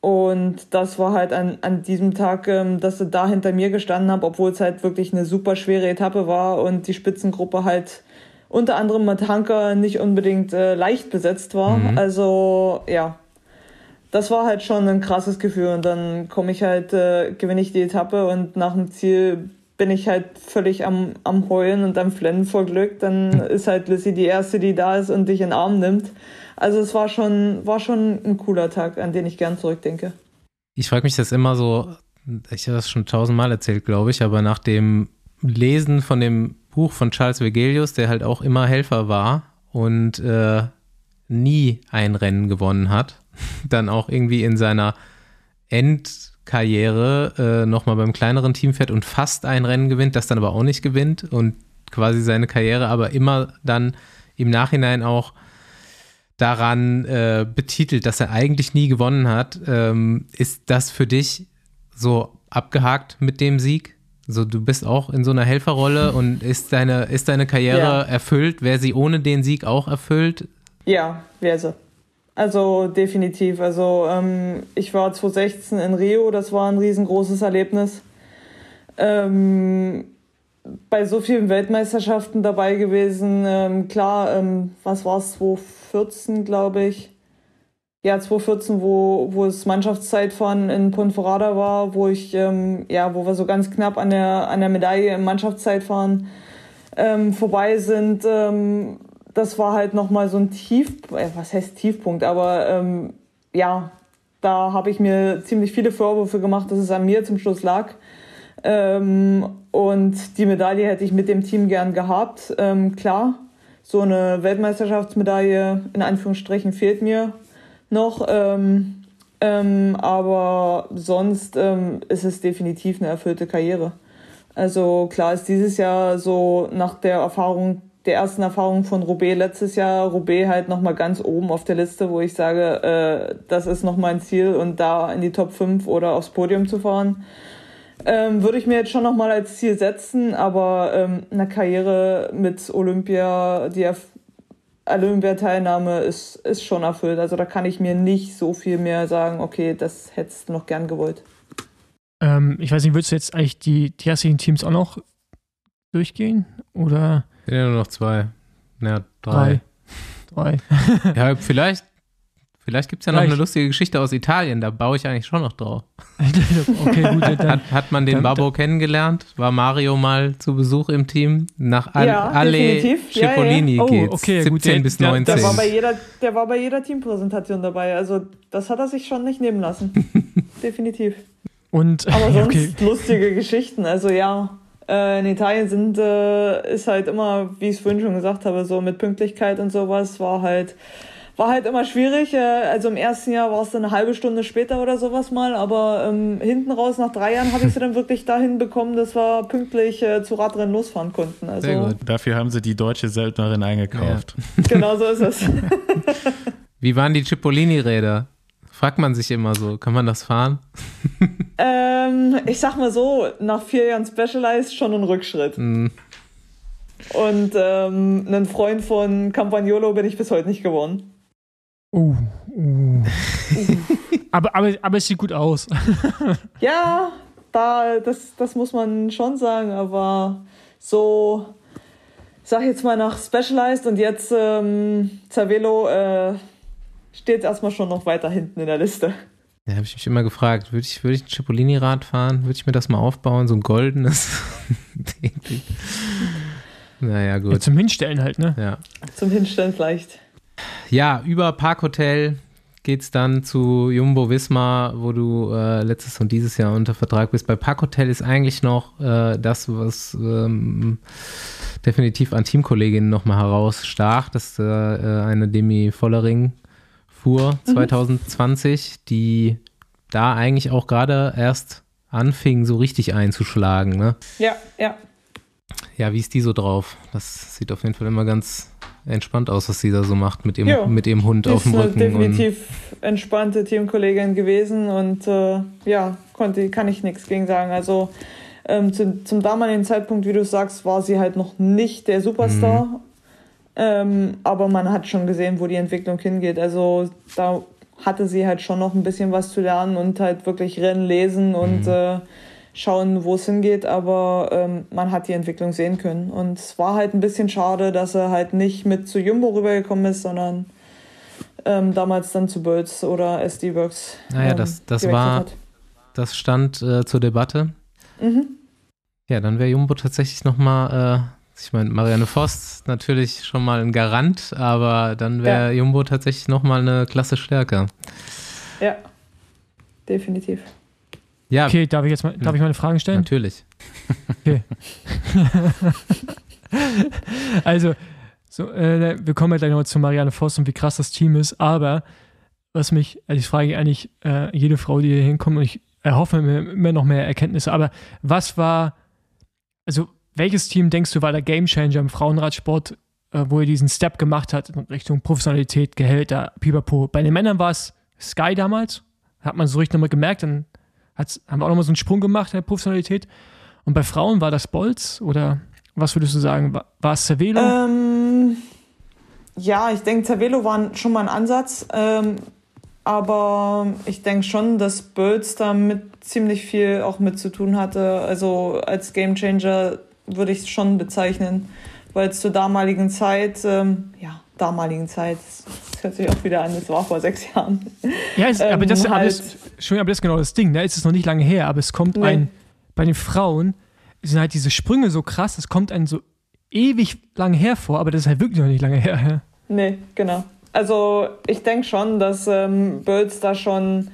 S5: Und das war halt an, an diesem Tag, ähm, dass ich da hinter mir gestanden habe, obwohl es halt wirklich eine super schwere Etappe war und die Spitzengruppe halt unter anderem mit Hanker nicht unbedingt äh, leicht besetzt war. Mhm. Also ja, das war halt schon ein krasses Gefühl. Und dann komme ich halt, äh, gewinne ich die Etappe und nach dem Ziel bin ich halt völlig am, am Heulen und am Flennen vor Glück. Dann ist halt Lissy die Erste, die da ist und dich in den Arm nimmt. Also es war schon, war schon ein cooler Tag, an den ich gern zurückdenke.
S1: Ich frage mich das immer so, ich habe das schon tausendmal erzählt, glaube ich, aber nach dem Lesen von dem Buch von Charles Vegelius, der halt auch immer Helfer war und äh, nie ein Rennen gewonnen hat, <laughs> dann auch irgendwie in seiner End- Karriere äh, nochmal beim kleineren Team fährt und fast ein Rennen gewinnt, das dann aber auch nicht gewinnt und quasi seine Karriere aber immer dann im Nachhinein auch daran äh, betitelt, dass er eigentlich nie gewonnen hat. Ähm, ist das für dich so abgehakt mit dem Sieg? So, du bist auch in so einer Helferrolle und ist deine, ist deine Karriere ja. erfüllt? Wäre sie ohne den Sieg auch erfüllt?
S5: Ja, wäre sie. Also definitiv. Also ähm, ich war 2016 in Rio, das war ein riesengroßes Erlebnis. Ähm, bei so vielen Weltmeisterschaften dabei gewesen. Ähm, klar, ähm, was war es, 2014, glaube ich. Ja, 2014, wo, wo es Mannschaftszeitfahren in Ponferrada war, wo ich, ähm, ja, wo wir so ganz knapp an der, an der Medaille im Mannschaftszeitfahren ähm, vorbei sind. Ähm, das war halt nochmal so ein Tief, äh, was heißt Tiefpunkt, aber ähm, ja, da habe ich mir ziemlich viele Vorwürfe gemacht, dass es an mir zum Schluss lag. Ähm, und die Medaille hätte ich mit dem Team gern gehabt. Ähm, klar, so eine Weltmeisterschaftsmedaille in Anführungsstrichen fehlt mir noch. Ähm, ähm, aber sonst ähm, ist es definitiv eine erfüllte Karriere. Also klar ist dieses Jahr so nach der Erfahrung, der ersten Erfahrung von Roubaix letztes Jahr, Roubaix halt nochmal ganz oben auf der Liste, wo ich sage, äh, das ist noch mein Ziel und da in die Top 5 oder aufs Podium zu fahren. Ähm, würde ich mir jetzt schon nochmal als Ziel setzen, aber ähm, eine Karriere mit Olympia, die Olympiateilnahme ist, ist schon erfüllt. Also da kann ich mir nicht so viel mehr sagen, okay, das hättest du noch gern gewollt.
S2: Ähm, ich weiß nicht, würdest du jetzt eigentlich die, die restlichen Teams auch noch durchgehen? Oder?
S1: Ja, nur noch zwei. Ja, drei.
S2: Drei.
S1: drei. ja, vielleicht Vielleicht gibt es ja noch eine lustige Geschichte aus Italien, da baue ich eigentlich schon noch drauf. <laughs> okay, gut, dann, hat, hat man den dann, Babbo kennengelernt? War Mario mal zu Besuch im Team? Nach Al ja, alle Cipollini ja, ja. geht's. Oh, okay, 17 gut, bis 19.
S5: Der, der, war bei jeder, der war bei jeder Teampräsentation dabei. Also das hat er sich schon nicht nehmen lassen. <laughs> definitiv.
S2: Und,
S5: Aber <laughs> sonst okay. lustige Geschichten. Also ja, äh, in Italien sind, äh, ist halt immer, wie ich es vorhin schon gesagt habe, so mit Pünktlichkeit und sowas war halt war halt immer schwierig. Äh, also im ersten Jahr war es dann eine halbe Stunde später oder sowas mal, aber ähm, hinten raus nach drei Jahren habe ich sie dann wirklich dahin bekommen, dass wir pünktlich äh, zu Radrennen losfahren konnten. Also,
S3: Sehr gut. Dafür haben sie die deutsche Söldnerin eingekauft.
S5: Ja. <laughs> genau so ist es. <laughs>
S1: Wie waren die Cipollini-Räder? Fragt man sich immer so, kann man das fahren? <laughs>
S5: ähm, ich sag mal so, nach vier Jahren Specialized schon ein Rückschritt. Mm. Und ähm, einen Freund von Campagnolo bin ich bis heute nicht geworden.
S2: Uh, uh. aber, aber, aber es sieht gut aus. <laughs>
S5: ja, da, das, das muss man schon sagen, aber so, ich sag jetzt mal nach Specialized und jetzt ähm, Cervelo äh, steht erstmal schon noch weiter hinten in der Liste.
S1: Ja, habe ich mich immer gefragt, würde ich, würd ich ein Cipollini-Rad fahren? Würde ich mir das mal aufbauen, so ein goldenes? <laughs> naja, gut. Ja,
S2: zum Hinstellen halt, ne?
S1: Ja.
S5: Zum Hinstellen vielleicht.
S1: Ja, über Parkhotel geht es dann zu Jumbo Wismar, wo du äh, letztes und dieses Jahr unter Vertrag bist. Bei Parkhotel ist eigentlich noch äh, das, was ähm, definitiv an Teamkolleginnen nochmal herausstach, dass äh, eine Demi Vollering fuhr mhm. 2020, die da eigentlich auch gerade erst anfing, so richtig einzuschlagen. Ne?
S5: Ja, ja.
S1: Ja, wie ist die so drauf? Das sieht auf jeden Fall immer ganz entspannt aus, was sie da so macht mit ihrem, mit ihrem Hund auf dem Rücken.
S5: Ist definitiv entspannte Teamkollegin gewesen und äh, ja, konnte, kann ich nichts gegen sagen. Also ähm, zu, zum damaligen Zeitpunkt, wie du sagst, war sie halt noch nicht der Superstar. Mhm. Ähm, aber man hat schon gesehen, wo die Entwicklung hingeht. Also da hatte sie halt schon noch ein bisschen was zu lernen und halt wirklich Rennen lesen und mhm. äh, schauen, wo es hingeht, aber ähm, man hat die Entwicklung sehen können. Und es war halt ein bisschen schade, dass er halt nicht mit zu Jumbo rübergekommen ist, sondern ähm, damals dann zu Birds oder SD Works.
S1: Naja, ähm, das, das war, hat. das stand äh, zur Debatte. Mhm. Ja, dann wäre Jumbo tatsächlich nochmal, äh, ich meine, Marianne Voss natürlich schon mal ein Garant, aber dann wäre ja. Jumbo tatsächlich nochmal eine Klasse stärker.
S5: Ja, definitiv.
S2: Ja. Okay, darf ich jetzt mal, darf ich mal eine Frage stellen?
S1: Natürlich.
S2: Okay. <laughs> also, so, äh, wir kommen ja gleich nochmal zu Marianne Voss und wie krass das Team ist, aber was mich, also ich frage eigentlich äh, jede Frau, die hier hinkommt und ich erhoffe mir immer noch mehr Erkenntnisse, aber was war, also welches Team denkst du war der Gamechanger im Frauenradsport, äh, wo er diesen Step gemacht hat in Richtung Professionalität, Gehälter, pipapo? Bei den Männern war es Sky damals, hat man so richtig nochmal gemerkt, dann Hat's, haben wir auch nochmal so einen Sprung gemacht in der Professionalität. Und bei Frauen war das Bolz oder was würdest du sagen? War, war es Cervelo?
S5: Ähm, ja, ich denke, Cervelo war schon mal ein Ansatz. Ähm, aber ich denke schon, dass Bolz damit ziemlich viel auch mit zu tun hatte. Also als Gamechanger würde ich es schon bezeichnen, weil es zur damaligen Zeit, ähm, ja, damaligen Zeit, das hört sich auch wieder an, das war vor sechs Jahren.
S2: Ja, es, aber, das, ähm, halt, aber, das, schon, aber das ist genau das Ding, ne? es ist noch nicht lange her, aber es kommt nee. ein, bei den Frauen sind halt diese Sprünge so krass, es kommt ein so ewig lange her vor, aber das ist halt wirklich noch nicht lange her. Ja?
S5: Nee, genau. Also ich denke schon, dass ähm, Bölz da schon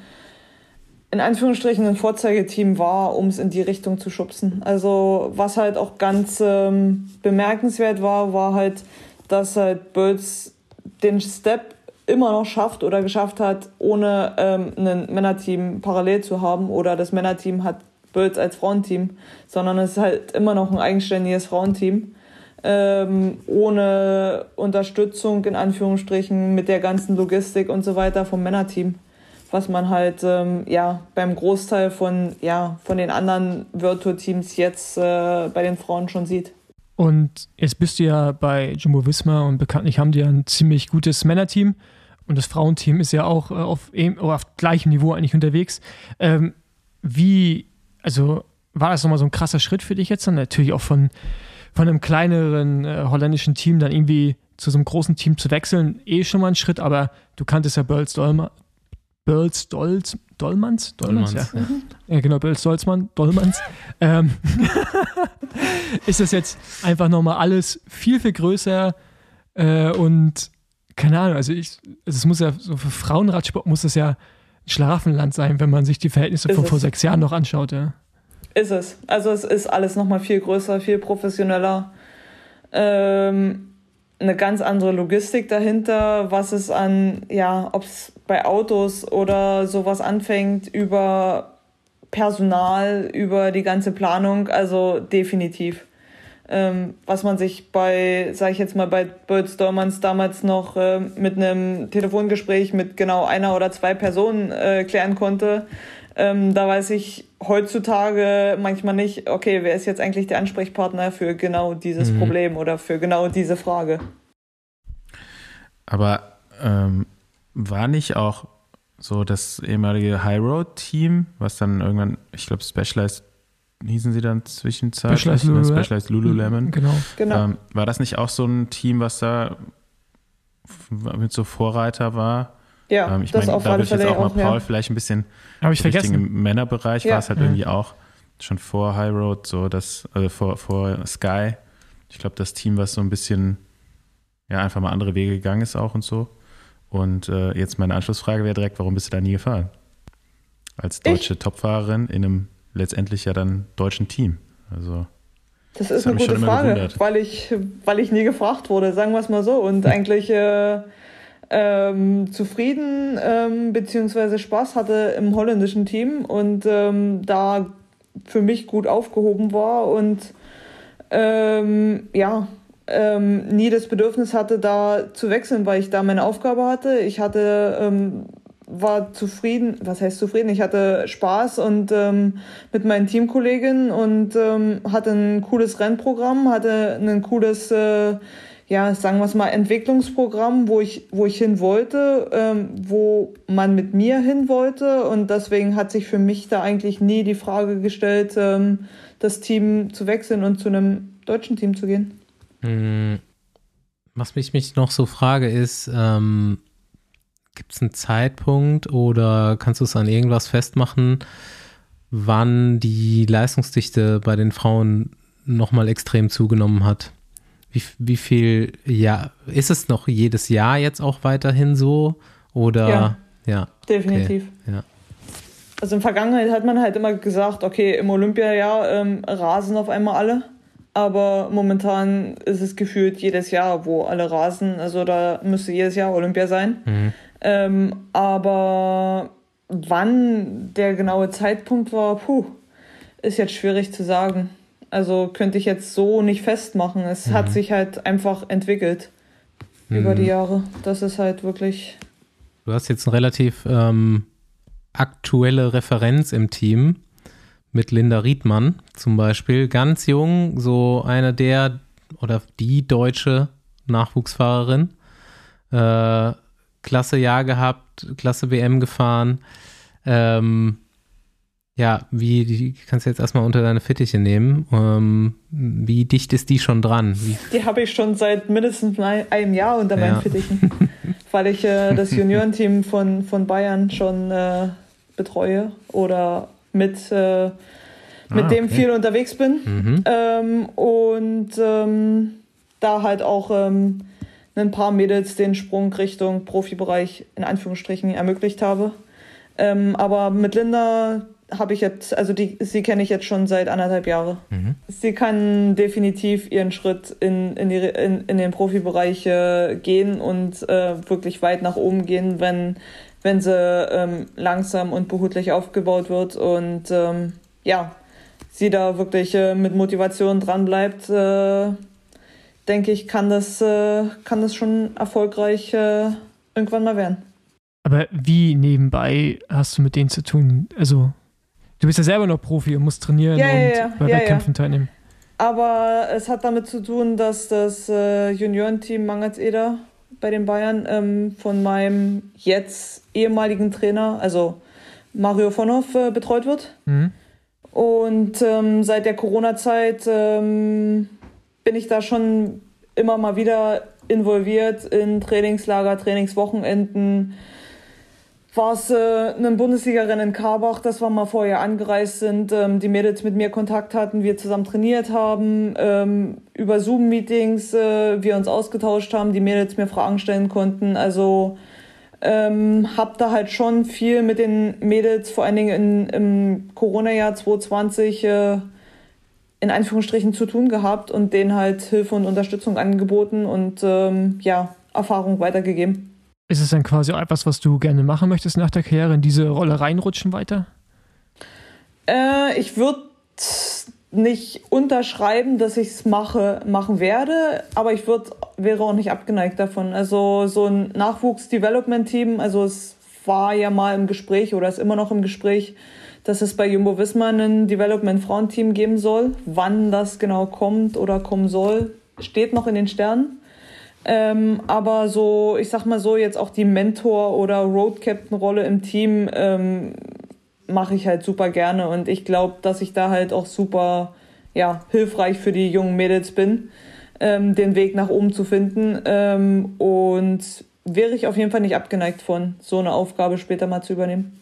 S5: in Anführungsstrichen ein Vorzeigeteam war, um es in die Richtung zu schubsen. Also was halt auch ganz ähm, bemerkenswert war, war halt, dass halt Bölz den Step immer noch schafft oder geschafft hat, ohne ähm, ein Männerteam parallel zu haben oder das Männerteam hat Bölz als Frauenteam, sondern es ist halt immer noch ein eigenständiges Frauenteam. Ähm, ohne Unterstützung in Anführungsstrichen mit der ganzen Logistik und so weiter vom Männerteam was man halt ähm, ja beim Großteil von ja von den anderen Virtual Teams jetzt äh, bei den Frauen schon sieht.
S2: Und jetzt bist du ja bei Jumbo Visma und bekanntlich haben die ja ein ziemlich gutes Männerteam und das Frauenteam ist ja auch äh, auf, auf gleichem Niveau eigentlich unterwegs. Ähm, wie, also war das nochmal so ein krasser Schritt für dich jetzt dann? Natürlich auch von, von einem kleineren äh, holländischen Team dann irgendwie zu so einem großen Team zu wechseln, eh schon mal ein Schritt, aber du kanntest ja Burls Dolmer, Börls Dolz, Dollmanns? Dollmanns, Dollmanns ja. Mhm. ja. Genau, Börls Dolzmann, Dollmanns. <laughs> ähm, <laughs> ist das jetzt einfach nochmal alles viel, viel größer äh, und keine Ahnung, also ich, also es muss ja, so für Frauenradsport muss das ja ein Schlafenland sein, wenn man sich die Verhältnisse ist von es. vor sechs Jahren noch anschaut, ja.
S5: Ist es. Also es ist alles nochmal viel größer, viel professioneller. Ähm, eine ganz andere Logistik dahinter, was es an, ja, ob es bei Autos oder sowas anfängt, über Personal, über die ganze Planung, also definitiv. Ähm, was man sich bei, sag ich jetzt mal, bei Birds Dormans damals noch äh, mit einem Telefongespräch mit genau einer oder zwei Personen äh, klären konnte, ähm, da weiß ich heutzutage manchmal nicht, okay, wer ist jetzt eigentlich der Ansprechpartner für genau dieses mhm. Problem oder für genau diese Frage.
S3: Aber ähm, war nicht auch so das ehemalige High Road Team, was dann irgendwann, ich glaube, Specialized hießen sie dann zwischenzeitlich, Specialized? Lulu, Specialized Lululemon.
S2: Genau. genau.
S3: Ähm, war das nicht auch so ein Team, was da mit so Vorreiter war?
S5: Ja, ähm,
S3: ich meine, da würde ich jetzt auch mal Paul ja. vielleicht ein bisschen
S2: Habe ich vergessen.
S3: im Männerbereich ja. war es halt ja. irgendwie auch schon vor High Road, so das, also vor, vor Sky. Ich glaube, das Team, was so ein bisschen ja einfach mal andere Wege gegangen ist auch und so. Und äh, jetzt meine Anschlussfrage wäre direkt, warum bist du da nie gefahren? Als deutsche ich? Topfahrerin in einem letztendlich ja dann deutschen Team. Also
S5: das ist das eine gute Frage, weil ich, weil ich nie gefragt wurde, sagen wir es mal so. Und eigentlich äh, ähm, zufrieden ähm, bzw. Spaß hatte im holländischen Team und ähm, da für mich gut aufgehoben war und ähm, ja, ähm, nie das Bedürfnis hatte, da zu wechseln, weil ich da meine Aufgabe hatte. Ich hatte ähm, war zufrieden, was heißt zufrieden? Ich hatte Spaß und ähm, mit meinen Teamkolleginnen und ähm, hatte ein cooles Rennprogramm, hatte ein cooles, äh, ja, sagen wir es mal, Entwicklungsprogramm, wo ich, wo ich hin wollte, ähm, wo man mit mir hin wollte und deswegen hat sich für mich da eigentlich nie die Frage gestellt, ähm, das Team zu wechseln und zu einem deutschen Team zu gehen.
S1: Hm, was mich, mich noch so frage ist, ähm, gibt es einen Zeitpunkt oder kannst du es an irgendwas festmachen, wann die Leistungsdichte bei den Frauen nochmal extrem zugenommen hat? Wie, wie viel, ja, ist es noch jedes Jahr jetzt auch weiterhin so? Oder ja,
S5: ja definitiv.
S1: Okay, ja.
S5: Also in der Vergangenheit hat man halt immer gesagt, okay, im Olympiajahr ähm, rasen auf einmal alle. Aber momentan ist es gefühlt jedes Jahr, wo alle rasen. Also da müsste jedes Jahr Olympia sein. Mhm. Ähm, aber wann der genaue Zeitpunkt war, puh, ist jetzt schwierig zu sagen. Also könnte ich jetzt so nicht festmachen. Es mhm. hat sich halt einfach entwickelt mhm. über die Jahre. Das ist halt wirklich.
S1: Du hast jetzt eine relativ ähm, aktuelle Referenz im Team mit Linda Riedmann zum Beispiel. Ganz jung, so eine der oder die deutsche Nachwuchsfahrerin. Äh, klasse Jahr gehabt, klasse WM gefahren. Ähm, ja, wie die kannst du jetzt erstmal unter deine Fittiche nehmen. Ähm, wie dicht ist die schon dran? Wie
S5: die habe ich schon seit mindestens einem Jahr unter meinen ja. Fittichen, <laughs> weil ich äh, das Juniorenteam von, von Bayern schon äh, betreue oder mit, äh, mit ah, dem okay. viel unterwegs bin. Mhm. Ähm, und ähm, da halt auch ähm, ein paar Mädels den Sprung Richtung Profibereich in Anführungsstrichen ermöglicht habe. Ähm, aber mit Linda habe ich jetzt, also die, sie kenne ich jetzt schon seit anderthalb Jahren.
S1: Mhm.
S5: Sie kann definitiv ihren Schritt in, in, die, in, in den Profibereich äh, gehen und äh, wirklich weit nach oben gehen, wenn, wenn sie ähm, langsam und behutlich aufgebaut wird. Und ähm, ja, sie da wirklich äh, mit Motivation dran bleibt, äh, denke ich, kann das, äh, kann das schon erfolgreich äh, irgendwann mal werden.
S2: Aber wie nebenbei hast du mit denen zu tun? Also, du bist ja selber noch Profi und musst trainieren
S5: Ja,
S2: und
S5: ja,
S2: bei
S5: Ja,
S2: Wettkämpfen teilnehmen.
S5: Aber es hat damit zu tun, dass das äh, Juniorenteam Mangels Eder bei den Bayern ähm, von meinem jetzt ehemaligen Trainer, also Mario Vonhoff, äh, betreut wird.
S2: Mhm.
S5: Und ähm, seit der Corona-Zeit ähm, bin ich da schon immer mal wieder involviert in Trainingslager, Trainingswochenenden. War es äh, ein Bundesligarennen in Karbach, das wir mal vorher angereist sind, ähm, die Mädels mit mir Kontakt hatten, wir zusammen trainiert haben, ähm, über Zoom-Meetings äh, wir uns ausgetauscht haben, die Mädels mir Fragen stellen konnten. Also ähm, hab da halt schon viel mit den Mädels, vor allen Dingen in, im Corona-Jahr 2020, äh, in Anführungsstrichen zu tun gehabt und denen halt Hilfe und Unterstützung angeboten und ähm, ja, Erfahrung weitergegeben.
S2: Ist es dann quasi auch etwas, was du gerne machen möchtest nach der Karriere, in diese Rolle reinrutschen weiter?
S5: Äh, ich würde nicht unterschreiben, dass ich es mache, machen werde, aber ich würd, wäre auch nicht abgeneigt davon. Also so ein Nachwuchs-Development-Team, also es war ja mal im Gespräch oder ist immer noch im Gespräch, dass es bei Jumbo Wismar ein Development-Frauenteam geben soll. Wann das genau kommt oder kommen soll, steht noch in den Sternen. Ähm, aber so, ich sag mal so, jetzt auch die Mentor- oder Road-Captain-Rolle im Team ähm, mache ich halt super gerne und ich glaube, dass ich da halt auch super ja, hilfreich für die jungen Mädels bin, ähm, den Weg nach oben zu finden. Ähm, und wäre ich auf jeden Fall nicht abgeneigt von, so eine Aufgabe später mal zu übernehmen.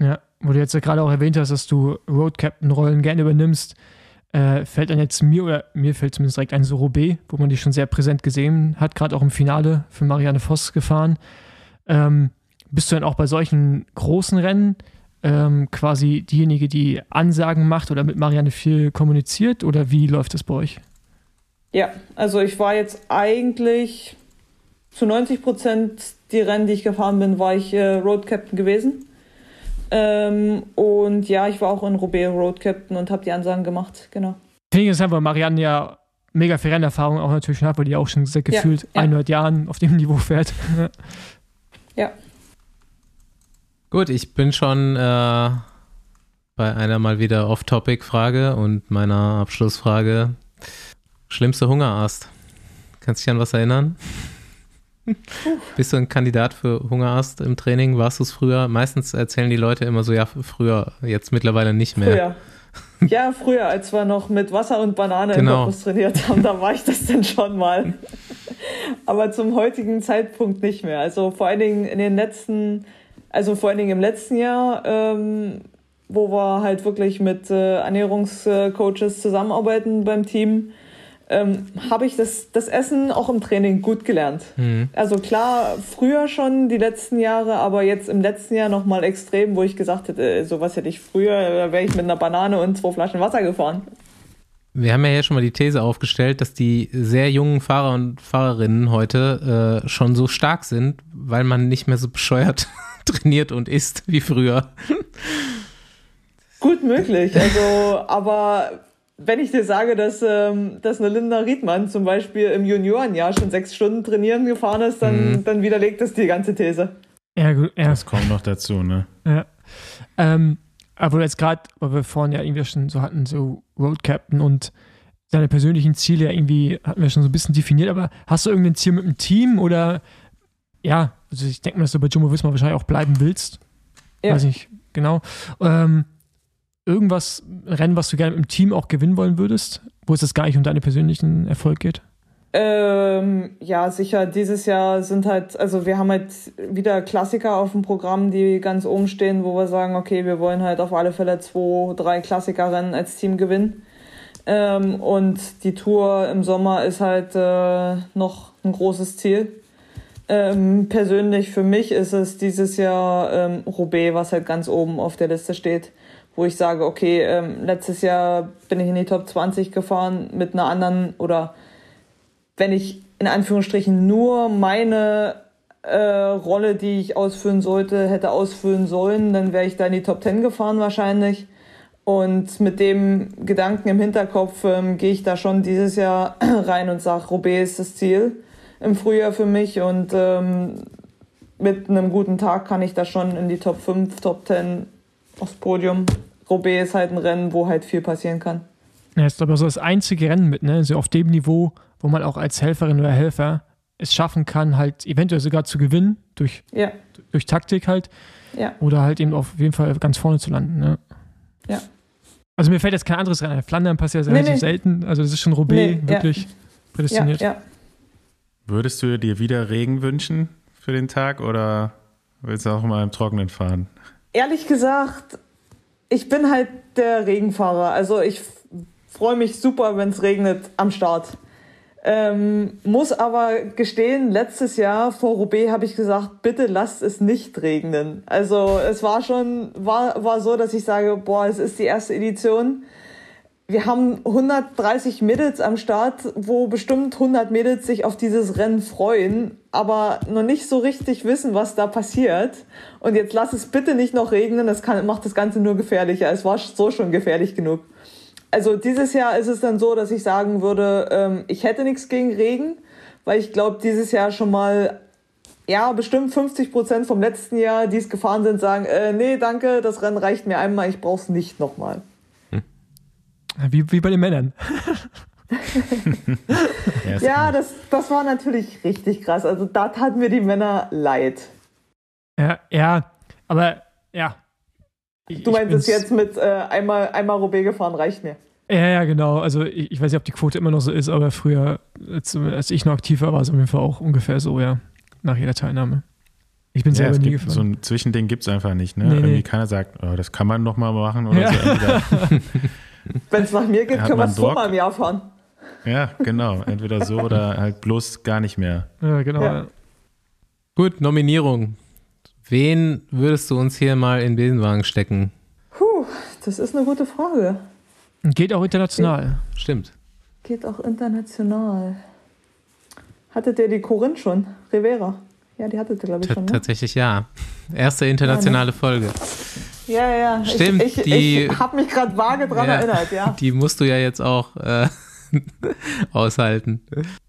S2: Ja, wo du jetzt ja gerade auch erwähnt hast, dass du Road Captain-Rollen gerne übernimmst, äh, fällt dann jetzt mir oder mir fällt zumindest direkt ein Sorobé, wo man dich schon sehr präsent gesehen hat, gerade auch im Finale für Marianne Voss gefahren. Ähm, bist du dann auch bei solchen großen Rennen ähm, quasi diejenige, die Ansagen macht oder mit Marianne viel kommuniziert oder wie läuft das bei euch?
S5: Ja, also ich war jetzt eigentlich zu 90 Prozent die Rennen, die ich gefahren bin, war ich äh, Road Captain gewesen. Ähm, und ja, ich war auch in Roubaix Road Captain und habe die Ansagen gemacht, genau.
S2: Finde ich interessant, weil Marianne ja mega viel Rennerfahrung auch natürlich hat, weil die auch schon sehr gefühlt
S5: ja.
S2: 100 Jahren auf dem Niveau fährt. <laughs>
S5: ja.
S1: Gut, ich bin schon äh, bei einer mal wieder Off-Topic-Frage und meiner Abschlussfrage. Schlimmste Hungerast. Kannst du dich an was erinnern? Bist du ein Kandidat für Hungerast im Training? Warst du es früher? Meistens erzählen die Leute immer so, ja, früher, jetzt mittlerweile nicht mehr.
S5: Früher. Ja, früher, als wir noch mit Wasser und Banane
S1: Genau.
S5: im Korpus trainiert haben, da war ich das dann schon mal. Aber zum heutigen Zeitpunkt nicht mehr. Also vor allen Dingen in den letzten, also vor allen Dingen im letzten Jahr, ähm, wo wir halt wirklich mit äh, Ernährungscoaches zusammenarbeiten beim Team, ähm, habe ich das, das Essen auch im Training gut gelernt.
S1: Mhm.
S5: Also klar, früher schon die letzten Jahre, aber jetzt im letzten Jahr nochmal extrem, wo ich gesagt hätte, äh, sowas hätte ich früher, da wäre ich mit einer Banane und zwei Flaschen Wasser gefahren.
S1: Wir haben ja hier schon mal die These aufgestellt, dass die sehr jungen Fahrer und Fahrerinnen heute äh, schon so stark sind, weil man nicht mehr so bescheuert <laughs> trainiert und isst wie früher.
S5: Gut möglich. Also, aber wenn ich dir sage, dass, ähm, dass eine Linda Riedmann zum Beispiel im Juniorenjahr schon sechs Stunden trainieren gefahren ist, dann,
S1: Mhm.
S5: dann widerlegt das die ganze These.
S2: ja, gut, ja.
S3: Das kommt noch dazu, ne?
S2: Ja. Ähm, aber jetzt gerade, weil wir vorhin ja irgendwie schon so hatten, so Road Captain und seine persönlichen Ziele ja irgendwie hatten wir schon so ein bisschen definiert, aber hast du irgendein Ziel mit dem Team oder ja, also ich denke mal, dass du bei Jumbo Visma wahrscheinlich auch bleiben willst.
S5: Ja.
S2: Weiß nicht, genau. Ähm, irgendwas, Rennen, was du gerne dem Team auch gewinnen wollen würdest, wo es jetzt gar nicht um deinen persönlichen Erfolg geht?
S5: Ähm, ja, sicher. Dieses Jahr sind halt, also wir haben halt wieder Klassiker auf dem Programm, die ganz oben stehen, wo wir sagen, okay, wir wollen halt auf alle Fälle zwei, drei Klassikerrennen als Team gewinnen. Ähm, und die Tour im Sommer ist halt äh, noch ein großes Ziel. Ähm, persönlich für mich ist es dieses Jahr ähm, Roubaix, was halt ganz oben auf der Liste steht, wo ich sage, okay, ähm, letztes Jahr bin ich in die Top 20 gefahren mit einer anderen oder wenn ich in Anführungsstrichen nur meine äh, Rolle, die ich ausfüllen sollte, hätte ausfüllen sollen, dann wäre ich da in die Top 10 gefahren wahrscheinlich. Und mit dem Gedanken im Hinterkopf ähm, gehe ich da schon dieses Jahr <clears throat> rein und sage, Roubaix ist das Ziel im Frühjahr für mich und ähm, mit einem guten Tag kann ich da schon in die Top 5, Top 10 aufs Podium. Roubaix ist halt ein Rennen, wo halt viel passieren kann.
S2: Ja, ist aber so das einzige Rennen mit, ne? Also auf dem Niveau, wo man auch als Helferin oder Helfer es schaffen kann, halt eventuell sogar zu gewinnen, durch,
S5: Ja,
S2: durch Taktik halt.
S5: ja,
S2: Oder halt eben auf jeden Fall ganz vorne zu landen. Ne?
S5: Ja.
S2: Also mir fällt jetzt kein anderes Rennen ein. Flandern passiert ja
S5: Nee,
S2: relativ
S5: nee.
S2: selten. Also das ist schon Roubaix
S5: Nee,
S2: wirklich
S5: ja,
S2: prädestiniert.
S5: ja.
S3: Würdest du dir wieder Regen wünschen für den Tag oder willst du auch mal im Trockenen fahren?
S5: Ehrlich gesagt, ich bin halt der Regenfahrer. Also ich freue mich super, wenn es regnet am Start. Ähm, muss aber gestehen, letztes Jahr vor Roubaix habe ich gesagt, bitte lasst es nicht regnen. Also es war schon, war, war so, dass ich sage, boah, es ist die erste Edition. Wir haben 130 Mädels am Start, wo bestimmt 100 Mädels sich auf dieses Rennen freuen, aber noch nicht so richtig wissen, was da passiert. Und jetzt lass es bitte nicht noch regnen, das kann, macht das Ganze nur gefährlicher. Es war so schon gefährlich genug. Also dieses Jahr ist es dann so, dass ich sagen würde, ähm, ich hätte nichts gegen Regen, weil ich glaube, dieses Jahr schon mal, ja, bestimmt 50 Prozent vom letzten Jahr, die es gefahren sind, sagen, äh, nee, danke, das Rennen reicht mir einmal, ich brauch's nicht nochmal.
S2: Wie, wie bei den Männern. <laughs>
S3: Ja,
S5: das, das war natürlich richtig krass. Also da taten mir die Männer leid.
S2: Ja, ja aber ja. Ich-
S5: Du meinst es jetzt mit äh, einmal, einmal Roubaix gefahren, reicht mir.
S2: Ja, ja, genau. Also ich, ich weiß nicht, ob die Quote immer noch so ist, aber früher, als, als ich noch aktiv war, war es auf jeden Fall auch ungefähr so, ja. Nach jeder Teilnahme. Ich bin
S3: Ja,
S2: selber nie gefahren.
S3: so ein Zwischending gibt es einfach nicht. Ne?
S2: Nee,
S3: Irgendwie
S2: nee.
S3: keiner sagt, oh, das kann man noch mal machen oder
S2: Ja.
S3: so. <laughs>
S5: Wenn es nach mir geht, können wir
S3: man
S5: es zweimal im Jahr fahren.
S3: ja, genau. <laughs> Entweder so oder halt bloß gar nicht mehr.
S2: ja, genau.
S5: Ja.
S2: Ja.
S1: Gut, Nominierung. Wen würdest du uns hier mal in den Besenwagen stecken?
S5: Puh, das ist eine gute Frage.
S2: Geht auch international.
S1: Stimmt.
S5: Geht auch international. Hattet ihr die Corinne schon? Rivera? Ja, die hattet ihr, glaube ich, schon. Ne?
S1: Tatsächlich ja. Erste internationale Folge.
S5: Ja, ja.
S1: Stimmt,
S5: Ich, ich,
S1: die-
S5: ich habe mich gerade vage dran
S1: Ja.
S5: erinnert, ja.
S1: Die musst du ja jetzt auch äh, <laughs> aushalten.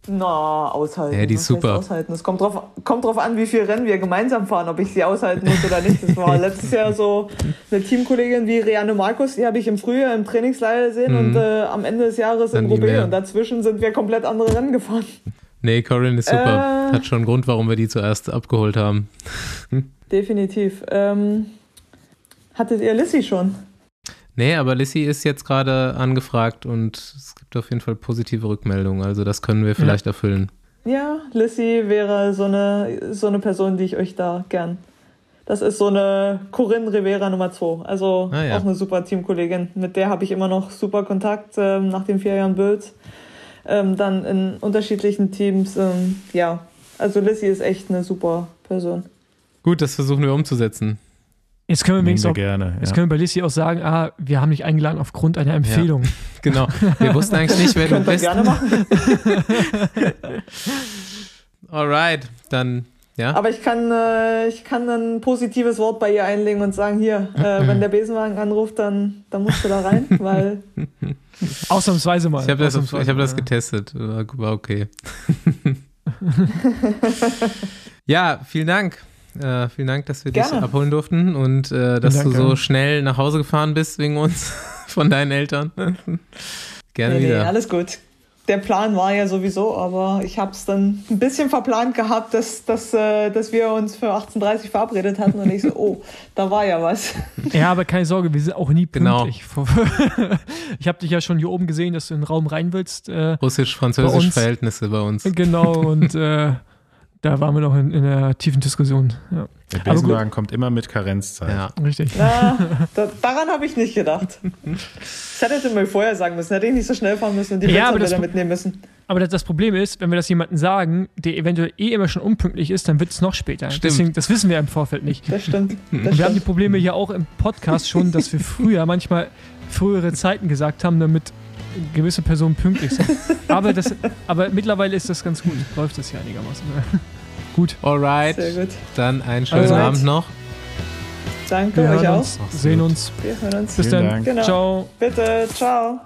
S5: Na, aushalten.
S1: Ja, die ist super.
S5: Aushalten. Es kommt drauf, kommt drauf an, wie viel Rennen wir gemeinsam fahren, ob ich sie aushalten muss oder nicht. Das war <laughs> letztes Jahr so eine Teamkollegin wie Rianne Markus, die habe ich im Frühjahr im Trainingslager gesehen
S1: Mhm.
S5: und äh, am Ende des Jahres
S1: Dann
S5: in Roubaix und dazwischen sind wir komplett andere Rennen gefahren.
S1: Nee, Corinne ist super.
S5: Äh.
S1: Hat schon einen Grund, warum wir die zuerst abgeholt haben. <laughs>
S5: Definitiv. Ähm, hattet ihr Lissy schon?
S1: Nee, aber Lissy ist jetzt gerade angefragt und es gibt auf jeden Fall positive Rückmeldungen. Also das können wir vielleicht erfüllen.
S5: Ja, Lissy wäre so eine, so eine Person, die ich euch da gern. Das ist so eine Corinne Rivera Nummer 2. Also
S1: Ah, ja.
S5: auch eine super Teamkollegin. Mit der habe ich immer noch super Kontakt ähm, nach den vier Jahren Bild. Ähm, dann in unterschiedlichen Teams. Ähm, ja, also Lissy ist echt eine super Person.
S1: Gut, das versuchen wir umzusetzen.
S2: Jetzt können wir
S3: Nehmen
S2: wenigstens
S3: wir
S2: auch,
S3: gerne.
S2: jetzt
S3: Ja.
S2: können wir bei Lissy auch sagen, ah, wir haben dich eingeladen aufgrund einer Empfehlung. <laughs>
S1: Genau. Wir <laughs> wussten eigentlich nicht, wer du bist.
S5: gerne machen. <laughs>
S1: Alright, dann ja.
S5: Aber ich kann, äh, ich kann ein positives Wort bei ihr einlegen und sagen, hier, äh, wenn der Besenwagen anruft, dann, dann musst du da rein, weil
S2: Ausnahmsweise mal.
S1: Ich habe das, ich hab das getestet. War okay. ja, vielen Dank. Äh, vielen Dank, dass wir dich
S5: Gerne.
S1: abholen durften und äh, dass
S2: Dank,
S1: du so schnell nach Hause gefahren bist wegen uns, <laughs> von deinen Eltern. <laughs> Gerne
S5: Nee, nee,
S1: wieder.
S5: alles gut. Der Plan war ja sowieso, aber ich habe es dann ein bisschen verplant gehabt, dass, dass, äh, dass wir uns für 18.30 Uhr verabredet hatten und ich so, oh, da war ja was. <laughs>
S2: Ja, aber keine Sorge, wir sind auch nie
S1: Genau.
S2: pünktlich. Ich habe dich ja schon hier oben gesehen, dass du in den Raum rein willst. Äh, Bei
S1: Russisch-französische
S2: uns-
S1: Verhältnisse bei uns.
S2: genau, und äh, da waren wir noch in, in einer tiefen Diskussion. Ja,
S3: Der. Besenwagen kommt immer mit Karenzzeit.
S1: Ja.
S2: richtig.
S5: Na, da, daran habe ich nicht gedacht. Das hättet ihr mir vorher sagen müssen. Hätte ich nicht so schnell fahren müssen und die
S2: Ja,
S5: wieder mitnehmen müssen.
S2: Aber das, das Problem ist, wenn wir das jemandem sagen, der eventuell eh immer schon unpünktlich ist, dann wird es noch später.
S1: Stimmt.
S2: Deswegen, das wissen wir im Vorfeld nicht.
S5: Das stimmt. Das
S2: Und wir haben die
S5: stimmt.
S2: Probleme hier auch im Podcast schon, dass wir früher manchmal frühere Zeiten gesagt haben, damit gewisse Personen pünktlich sind. <laughs> Aber, das, aber mittlerweile ist das ganz gut. Läuft das hier einigermaßen. <laughs> gut.
S1: Alright,
S5: Sehr gut.
S1: dann einen schönen
S2: Alright.
S1: Abend noch.
S5: Danke
S2: Wir
S5: euch auch.
S2: uns, sehen uns.
S5: Wir hören uns.
S2: Bis
S3: Vielen
S2: dann.
S5: Genau.
S2: Ciao.
S5: Bitte. Ciao.